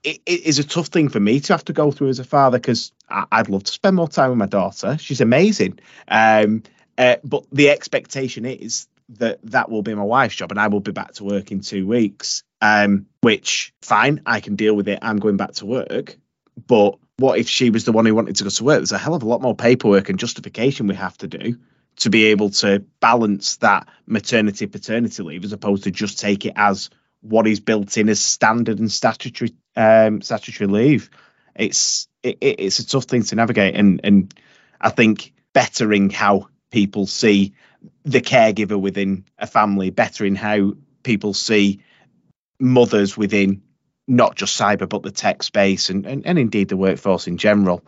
A: it, it is a tough thing for me to have to go through as a father because I'd love to spend more time with my daughter. She's amazing, um, uh, but the expectation is that that will be my wife's job and I will be back to work in two weeks. Um, which fine, I can deal with it. I'm going back to work. But what if she was the one who wanted to go to work? There's a hell of a lot more paperwork and justification we have to do to be able to balance that maternity paternity leave as opposed to just take it as what is built in as standard and statutory um, statutory leave. It's it, it's a tough thing to navigate, and and I think bettering how people see the caregiver within a family, bettering how people see mothers within not just cyber but the tech space and, and, and indeed the workforce in general.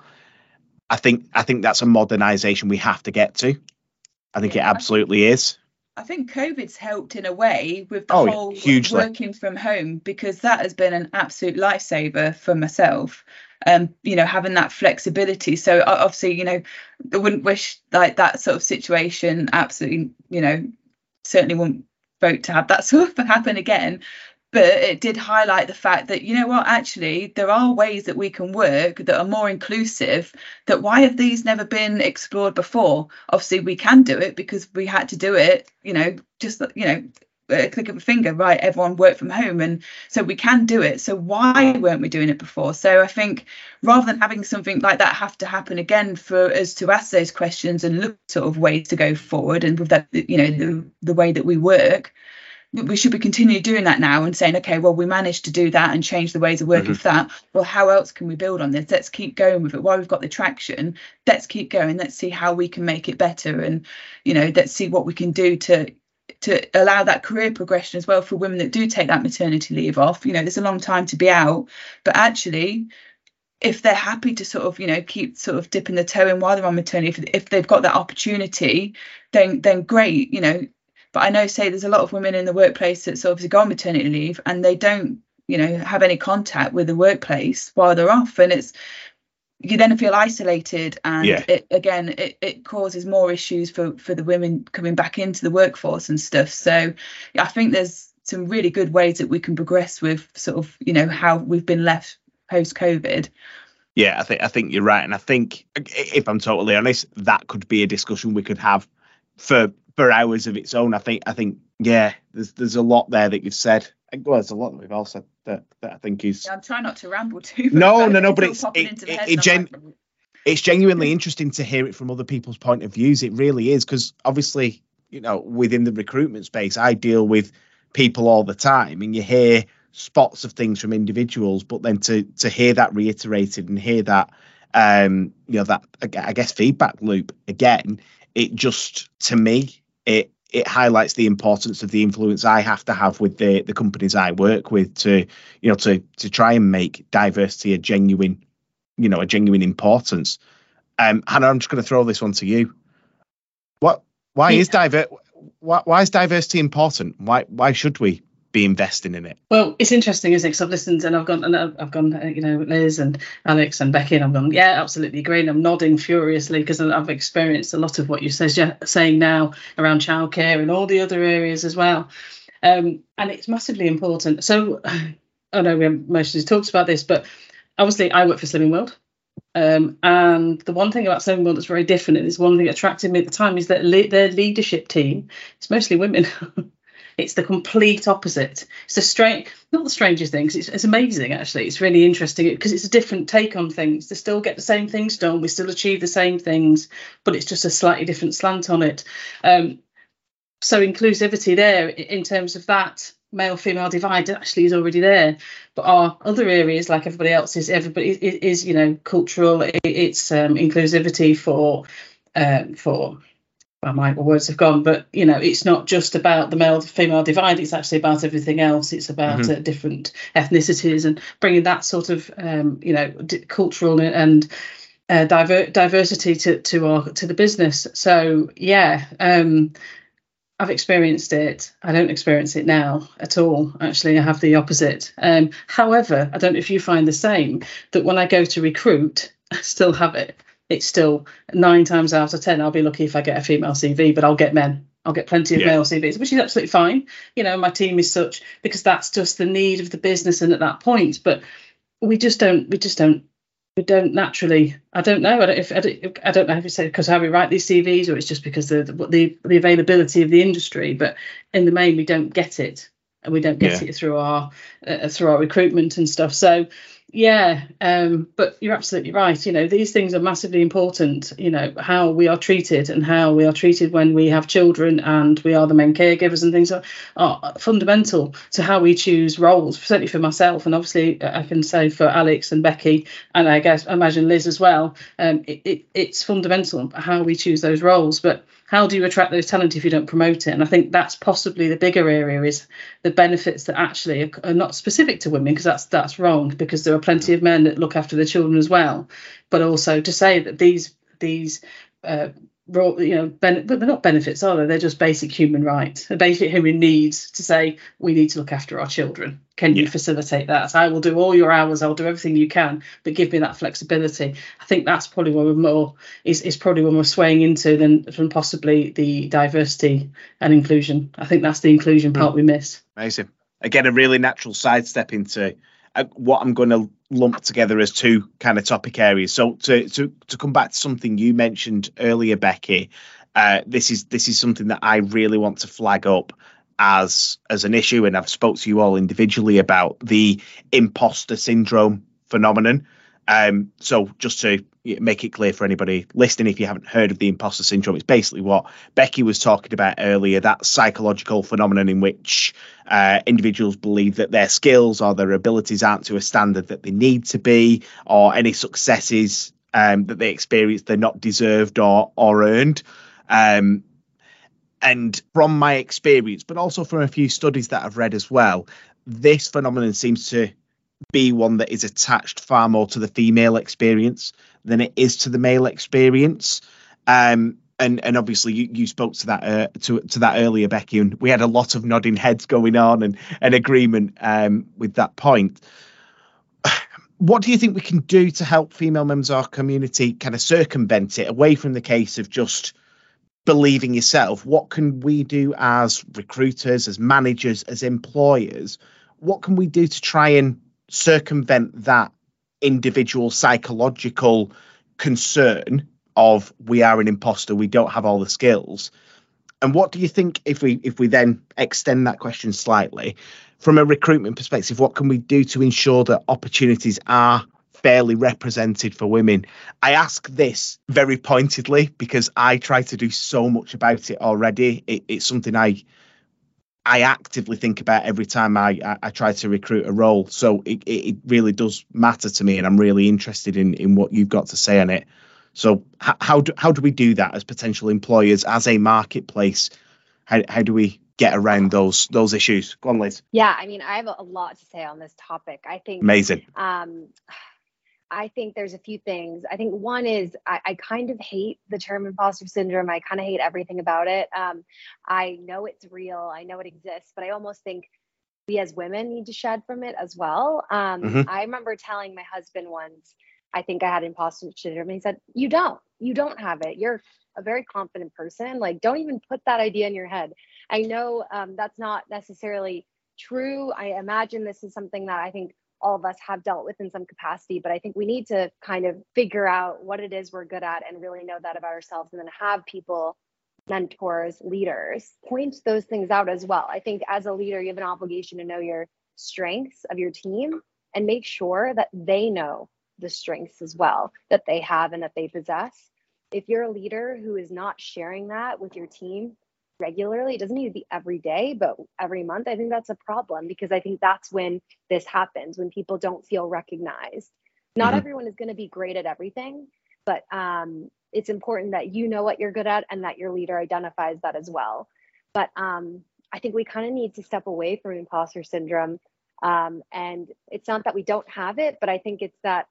A: I think I think that's a modernization we have to get to. I think yeah, it absolutely is.
B: I think COVID's helped in a way with the
A: oh,
B: whole
A: hugely.
B: working from home because that has been an absolute lifesaver for myself. Um, you know, having that flexibility. So obviously, you know, I wouldn't wish like that sort of situation. Absolutely, you know, certainly wouldn't vote to have that sort of happen again but it did highlight the fact that you know what actually there are ways that we can work that are more inclusive that why have these never been explored before? Obviously we can do it because we had to do it you know just you know a click of a finger right? Everyone work from home and so we can do it. So why weren't we doing it before? So i think rather than having something like that have to happen again for us to ask those questions and look sort of ways to go forward and with that you know the, the way that we work we should be continuing doing that now and saying, okay, well, we managed to do that and change the ways of working mm-hmm. for that. Well, how else can we build on this? Let's keep going with it. While we've got the traction, let's keep going. Let's see how we can make it better, and you know, let's see what we can do to to allow that career progression as well for women that do take that maternity leave off. You know, there's a long time to be out, but actually if they're happy to sort of you know keep sort of dipping the toe in while they're on maternity if, if they've got that opportunity then then great you know but I know, say, there's a lot of women in the workplace that sort of go on maternity leave and they don't, you know, have any contact with the workplace while they're off, and it's you then feel isolated and yeah. it again it, it causes more issues for for the women coming back into the workforce and stuff. So i think there's some really good ways that we can progress with sort of you know how we've been left post covid
A: yeah i think i think you're right. And i think if i'm totally honest that could be a discussion we could have for for hours of its own. I think I think yeah, there's there's a lot there that you've said. Well, there's a lot that we've all said that, that I think is.
B: Yeah, I'm trying not to ramble too. Much.
A: No, no, no, but it's it, it, it gen- like... it's genuinely interesting to hear it from other people's point of views. It really is because obviously, you know, within the recruitment space, I deal with people all the time, and you hear spots of things from individuals, but then to to hear that reiterated and hear that um you know that I guess feedback loop again, it just to me it it highlights the importance of the influence I have to have with the the companies I work with to you know to to try and make diversity a genuine you know a genuine importance. Um, Hannah, I'm just going to throw this one to you. What why is diver why, why is diversity important? Why why should we be investing in it?
C: Well, it's interesting, isn't it? Because I've listened and I've gone and I've gone, uh, you know, Liz and Alex and Becky, and I've gone, yeah, absolutely agree. And I'm nodding furiously because I've experienced a lot of what you're saying now around childcare and all the other areas as well. Um, and it's massively important. So I know we mostly talked about this, but obviously I work for Slimming World. Um, and the one thing about Slimming World that's very different, and is one thing that attracted me at the time, is that le- their leadership team, it's mostly women. It's the complete opposite. It's a strange, not the strangest things. It's, it's amazing actually. It's really interesting because it's a different take on things. They still get the same things done. We still achieve the same things, but it's just a slightly different slant on it. Um, so inclusivity there in terms of that male female divide actually is already there but our other areas like everybody else is everybody is, is you know cultural it's um, inclusivity for um, for well, my words have gone, but you know, it's not just about the male female divide. It's actually about everything else. It's about mm-hmm. uh, different ethnicities and bringing that sort of um, you know d- cultural and uh, diver- diversity to to our to the business. So yeah, um, I've experienced it. I don't experience it now at all. Actually, I have the opposite. Um, however, I don't know if you find the same that when I go to recruit, I still have it it's still nine times out of ten I'll be lucky if I get a female CV, but I'll get men. I'll get plenty of yeah. male CVs, which is absolutely fine. You know, my team is such because that's just the need of the business and at that point. But we just don't. We just don't. We don't naturally. I don't know. I don't, if I don't, I don't know if it's because how we write these CVs, or it's just because the, the the availability of the industry. But in the main, we don't get it, and we don't get yeah. it through our uh, through our recruitment and stuff. So Yeah, um, but you're absolutely right. You know, these things are massively important. You know, how we are treated and how we are treated when we have children and we are the main caregivers and things are, are fundamental to how we choose roles. Certainly for myself, and obviously I can say for Alex and Becky, and I guess imagine Liz as well. Um, it, it, it's fundamental how we choose those roles. But how do you attract those talent if you don't promote it? And I think that's possibly the bigger area is the benefits that actually are, not specific to women because that's that's wrong because there are plenty of men that look after their children as well. But also to say that these these uh, you know, ben- but they're not benefits, are they? They're just basic human rights, a basic human needs to say we need to look after our children. Can yeah. you facilitate that? I will do all your hours. I'll do everything you can, but give me that flexibility. I think that's probably what we're more is is probably what we're swaying into than than possibly the diversity and inclusion. I think that's the inclusion part mm. we miss.
A: Amazing. Again, a really natural sidestep into what I'm going to lump together as two kind of topic areas. So to to to come back to something you mentioned earlier, Becky, uh, this is this is something that I really want to flag up as as an issue, and I've spoke to you all individually about the imposter syndrome phenomenon. Um, so just to make it clear for anybody listening, if you haven't heard of the imposter syndrome, it's basically what Becky was talking about earlier that psychological phenomenon in which uh, individuals believe that their skills or their abilities aren't to a standard that they need to be, or any successes um, that they experience they're not deserved or, or earned. Um, and from my experience, but also from a few studies that I've read as well, this phenomenon seems to be one that is attached far more to the female experience than it is to the male experience. Um, and and obviously you, you spoke to that uh, to to that earlier, Becky, and we had a lot of nodding heads going on and an agreement um, with that point. What do you think we can do to help female members of our community kind of circumvent it away from the case of just believing yourself? What can we do as recruiters, as managers, as employers? What can we do to try and circumvent that individual psychological concern of we are an imposter, we don't have all the skills. And what do you think if we if we then extend that question slightly from a recruitment perspective, what can we do to ensure that opportunities are fairly represented for women? I ask this very pointedly because I try to do so much about it already. It, it's something I I actively think about every time I, I, I try to recruit a role. So it, it really does matter to me, and I'm really interested in in what you've got to say on it. So h- how do how do we do that as potential employers, as a marketplace? How how do we get around those those issues? Go on, Liz.
F: Yeah, I mean, I have a lot to say on this topic. I think
A: amazing.
F: Um, I think there's a few things. I think one is I, I kind of hate the term imposter syndrome. I kind of hate everything about it. Um, I know it's real, I know it exists, but I almost think we as women need to shed from it as well. Um, mm-hmm. I remember telling my husband once, I think I had imposter syndrome, and he said, You don't, you don't have it. You're a very confident person. Like, don't even put that idea in your head. I know um, that's not necessarily true. I imagine this is something that I think all of us have dealt with in some capacity but i think we need to kind of figure out what it is we're good at and really know that about ourselves and then have people mentors leaders point those things out as well. I think as a leader you have an obligation to know your strengths of your team and make sure that they know the strengths as well that they have and that they possess. If you're a leader who is not sharing that with your team regularly. It doesn't need to be every day, but every month. I think that's a problem because I think that's when this happens, when people don't feel recognized. Not mm-hmm. everyone is going to be great at everything, but um, it's important that you know what you're good at and that your leader identifies that as well. But um, I think we kind of need to step away from imposter syndrome. Um, and it's not that we don't have it, but I think it's that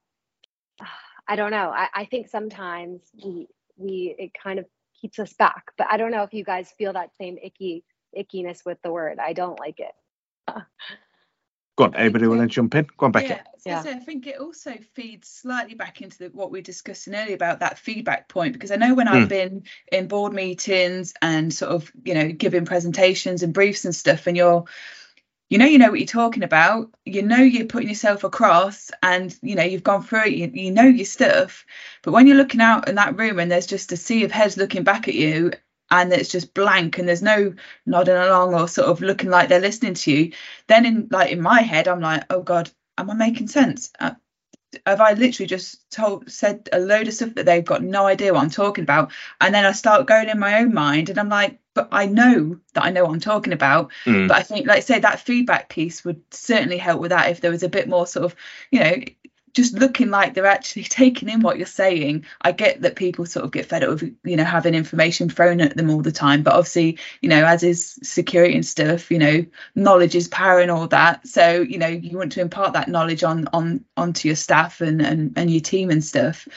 F: I don't know. I, I think sometimes we we it kind of keeps us back. But I don't know if you guys feel that same icky ickiness with the word. I don't like it.
A: Go on, anybody want to jump in? Go on, Becky.
B: Yeah, yeah. I think it also feeds slightly back into the, what we were discussing earlier about that feedback point because I know when mm. I've hmm. been in board meetings and sort of you know giving presentations and briefs and stuff, and you're you know you know what you're talking about. You know you're putting yourself across and you know you've gone through it. You, you know your stuff. But when you're looking out in that room and there's just a sea of heads looking back at you and it's just blank and there's no nodding along or sort of looking like they're listening to you then in like in my head i'm like oh god am i making sense? Uh, have I literally just told said a load of stuff that they've got no idea what I'm talking about? And then I start going in my own mind and I'm like, but I know that I know what I'm talking about.
A: Mm.
B: But I think, like I say, that feedback piece would certainly help with that if there was a bit more sort of, you know, just looking like they're actually taking in what you're saying. I get that people sort of get fed up with, you know, having information thrown at them all the time. But obviously, you know, as is security and stuff, you know, knowledge is power and all that. So, you know, you want to impart that knowledge on on onto your staff and and, and your team and stuff.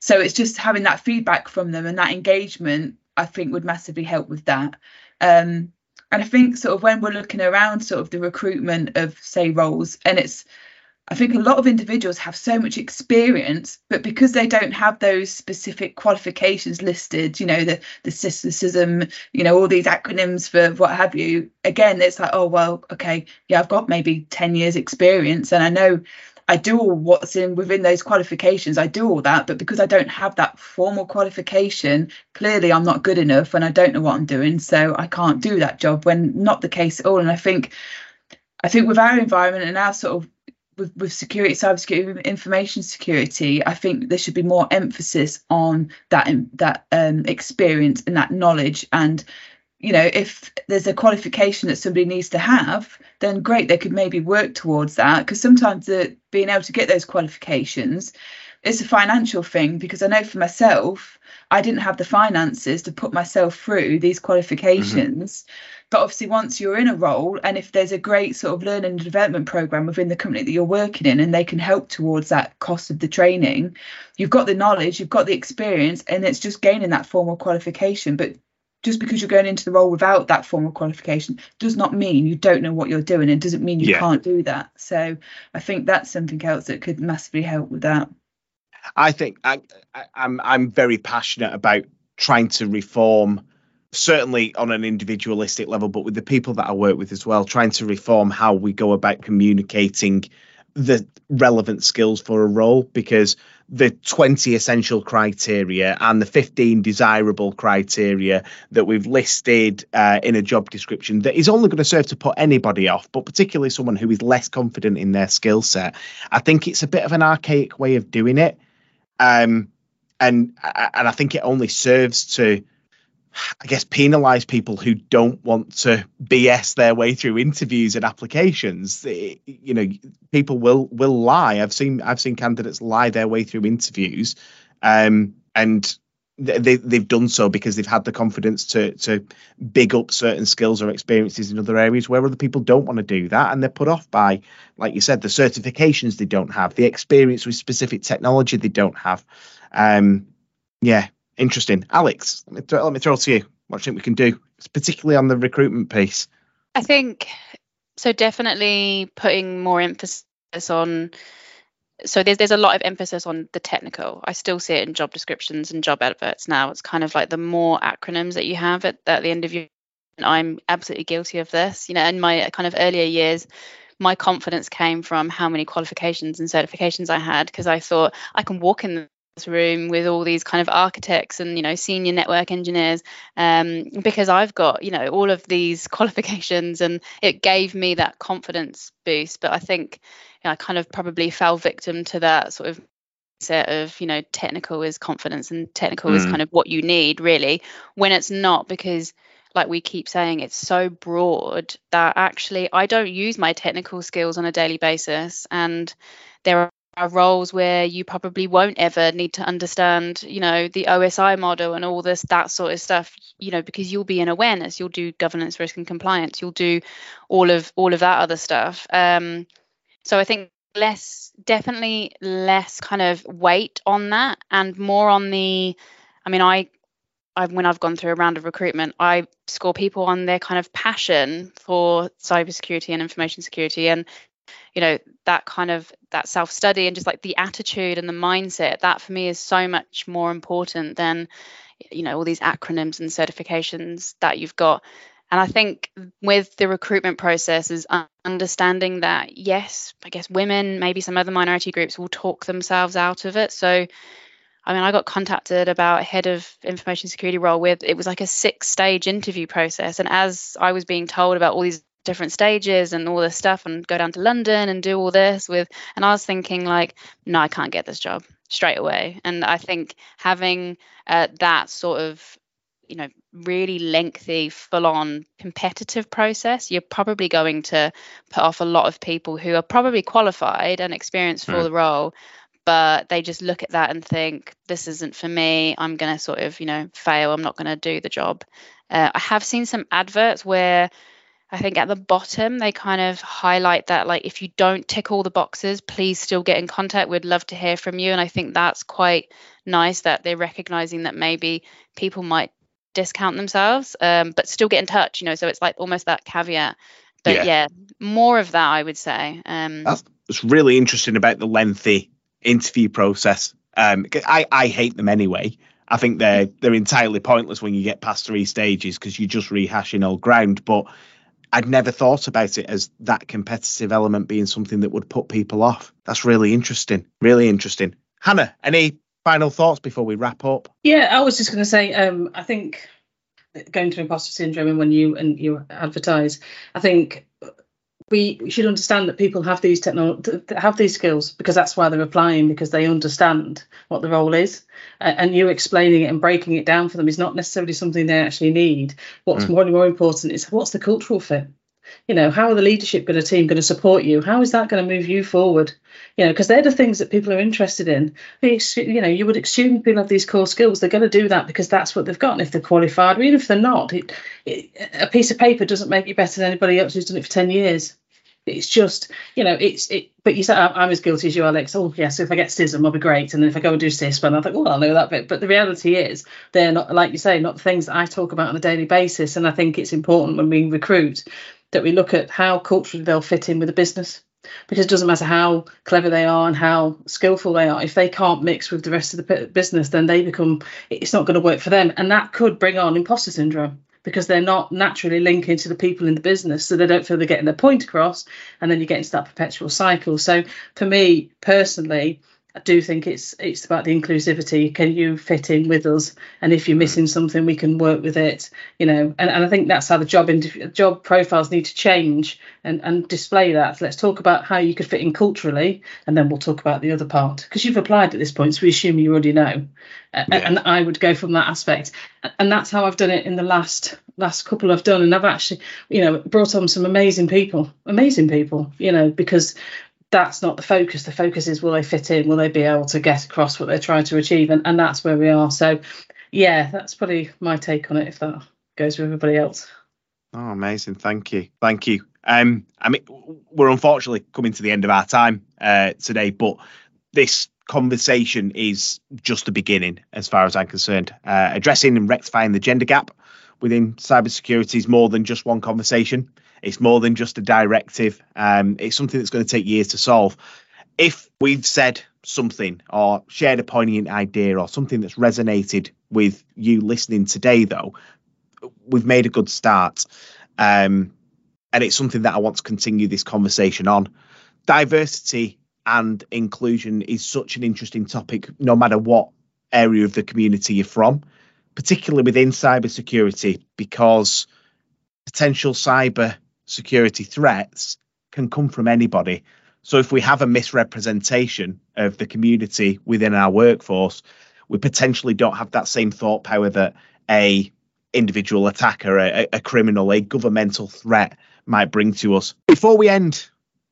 B: So it's just having that feedback from them and that engagement, I think would massively help with that. Um, and I think sort of when we're looking around sort of the recruitment of say roles and it's I think a lot of individuals have so much experience, but because they don't have those specific qualifications listed, you know, the the CISM, you know, all these acronyms for what have you, again, it's like, oh well, okay, yeah, I've got maybe 10 years experience and I know I do all what's in within those qualifications. I do all that, but because I don't have that formal qualification, clearly I'm not good enough and I don't know what I'm doing. So I can't do that job when not the case at all. And I think I think with our environment and our sort of with, with security, cybersecurity, information security, I think there should be more emphasis on that that um, experience and that knowledge. And you know, if there's a qualification that somebody needs to have, then great, they could maybe work towards that. Because sometimes the being able to get those qualifications, it's a financial thing. Because I know for myself, I didn't have the finances to put myself through these qualifications. Mm-hmm but obviously, once you're in a role, and if there's a great sort of learning and development program within the company that you're working in, and they can help towards that cost of the training, you've got the knowledge, you've got the experience, and it's just gaining that formal qualification. But just because you're going into the role without that formal qualification does not mean you don't know what you're doing. It doesn't mean you yeah. can't do that. So I think that's something else that could massively help with that.
A: I think I, I, I'm I'm very passionate about trying to reform certainly on an individualistic level, but with the people that I work with as well, trying to reform how we go about communicating the relevant skills for a role because the 20 essential criteria and the 15 desirable criteria that we've listed uh, in a job description that is only going to serve to put anybody off, but particularly someone who is less confident in their skill set. I think it's a bit of an archaic way of doing it. Um, and and I think it only serves to I guess penalize people who don't want to BS their way through interviews and applications. You know, people will will lie. I've seen I've seen candidates lie their way through interviews, um, and they they've done so because they've had the confidence to to big up certain skills or experiences in other areas where other people don't want to do that, and they're put off by, like you said, the certifications they don't have, the experience with specific technology they don't have. Um, yeah, Interesting. Alex, let me, th- let me throw it to you. What do you think we can do, particularly on the recruitment piece?
D: I think so. Definitely putting more emphasis on. So there's there's a lot of emphasis on the technical. I still see it in job descriptions and job adverts now. It's kind of like the more acronyms that you have at, at the end of your. I'm absolutely guilty of this. You know, in my uh, kind of earlier years, my confidence came from how many qualifications and certifications I had because I thought I can walk in room with all these kind of architects and you know senior network engineers um, because I've got you know all of these qualifications and it gave me that confidence boost. But I think you know, I kind of probably fell victim to that sort of set of you know technical is confidence and technical mm. is kind of what you need really when it's not because like we keep saying it's so broad that actually I don't use my technical skills on a daily basis and there are roles where you probably won't ever need to understand, you know, the OSI model and all this that sort of stuff, you know, because you'll be in awareness, you'll do governance, risk, and compliance, you'll do all of all of that other stuff. Um, so I think less, definitely less kind of weight on that, and more on the. I mean, I I've, when I've gone through a round of recruitment, I score people on their kind of passion for cybersecurity and information security, and you know that kind of that self study and just like the attitude and the mindset that for me is so much more important than you know all these acronyms and certifications that you've got and i think with the recruitment process is understanding that yes i guess women maybe some other minority groups will talk themselves out of it so I mean, I got contacted about head of information security role with it was like a six stage interview process. And as I was being told about all these different stages and all this stuff and go down to London and do all this with and I was thinking like no I can't get this job straight away. And I think having uh, that sort of you know really lengthy full on competitive process you're probably going to put off a lot of people who are probably qualified and experienced for mm. the role but they just look at that and think this isn't for me. I'm going to sort of you know fail. I'm not going to do the job. Uh, i have seen some adverts where I think at the bottom they kind of highlight that like if you don't tick all the boxes, please still get in contact. We'd love to hear from you. And I think that's quite nice that they're recognizing that maybe people might discount themselves, um, but still get in touch, you know. So it's like almost that caveat. But yeah, yeah more of that I would say. Um,
A: that's, that's really interesting about the lengthy interview process. Um, I, I hate them anyway. I think they're they're entirely pointless when you get past three stages because you're just rehashing old ground. But I'd never thought about it as that competitive element being something that would put people off. That's really interesting. Really interesting. Hannah, any final thoughts before we wrap up?
C: Yeah, I was just going to say, um, I think going to imposter syndrome and when you and you advertise, I think we should understand that people have these have these skills because that's why they're applying because they understand what the role is. And you explaining it and breaking it down for them is not necessarily something they actually need. What's mm. more and more important is what's the cultural fit you know how are the leadership going to team going to support you? How is that going to move you forward? You know because they're the things that people are interested in. You know you would assume people have these core skills they're going to do that because that's what they've got and if they're qualified or even if they're not it, it, a piece of paper doesn't make you better than anybody else who's done it for 10 years. It's just you know it's it but you said I'm, as guilty as you alex oh yeah so if i get CISM i'll be great and then if i go and do CISSP i think well i'll know that bit but the reality is they're not like you say not the things that i talk about on a daily basis and i think it's important when we recruit that we look at how culturally they'll fit in with the business. Because it doesn't matter how clever they are and how skillful they are if they can't mix with the rest of the business then they become it's not going to work for them. And that could bring on imposter syndrome because they're not naturally linking to the people in the business so they don't feel they're getting their point across and then you get into that perpetual cycle. So for me personally I do think it's it's about the inclusivity. Can you fit in with us? And if you're mm. missing something, we can work with it. You know, and, and I think that's how the job job profiles need to change and and display that. Let's talk about how you could fit in culturally, and then we'll talk about the other part because you've applied at this point, so we assume you already know. Yeah. And I would go from that aspect, and that's how I've done it in the last last couple I've done, and I've actually, you know, brought on some amazing people, amazing people, you know, because that's not the focus. The focus is will they fit in? Will they be able to get across what they're trying to achieve? And, and that's where we are. So, yeah, that's probably my take on it. If that goes with everybody else.
A: Oh, amazing! Thank you, thank you. Um, I mean, we're unfortunately coming to the end of our time uh, today, but this conversation is just the beginning, as far as I'm concerned. Uh, addressing and rectifying the gender gap within cybersecurity is more than just one conversation. It's more than just a directive. Um, it's something that's going to take years to solve. If we've said something or shared a poignant idea or something that's resonated with you listening today, though, we've made a good start. Um, and it's something that I want to continue this conversation on. Diversity and inclusion is such an interesting topic, no matter what area of the community you're from, particularly within cybersecurity, because potential cyber security threats can come from anybody. So if we have a misrepresentation of the community within our workforce, we potentially don't have that same thought power that a individual attacker, a, a criminal, a governmental threat might bring to us. Before we end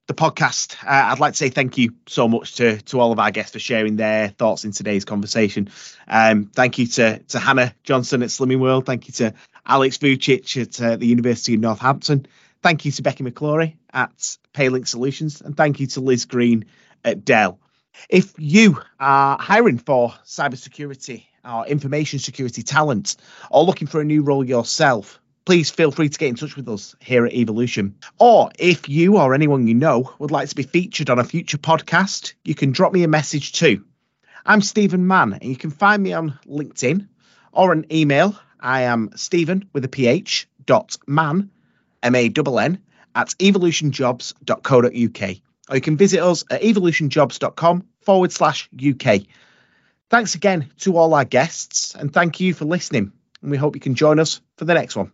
A: the podcast, uh, I'd like to say thank you so much to to all of our guests for sharing their thoughts in today's conversation. Um, thank you to to Hannah Johnston at Slimming World. Thank you to Alex Vujcich at uh, the University of Northampton. Thank you to Becky McClory at Paylink Solutions, and thank you to Liz Green at Dell. If you are hiring for cybersecurity or information security talent, or looking for a new role yourself, please feel free to get in touch with us here at Evolution. Or if you or anyone you know would like to be featured on a future podcast, you can drop me a message too. I'm Stephen Mann, and you can find me on LinkedIn or an email. I am Stephen with a PH dot Mann M-A-N-N, at evolutionjobs.co.uk. Or you can visit us at evolutionjobs.com forward slash UK. Thanks again to all our guests, and thank you for listening. And we hope you can join us for the next one.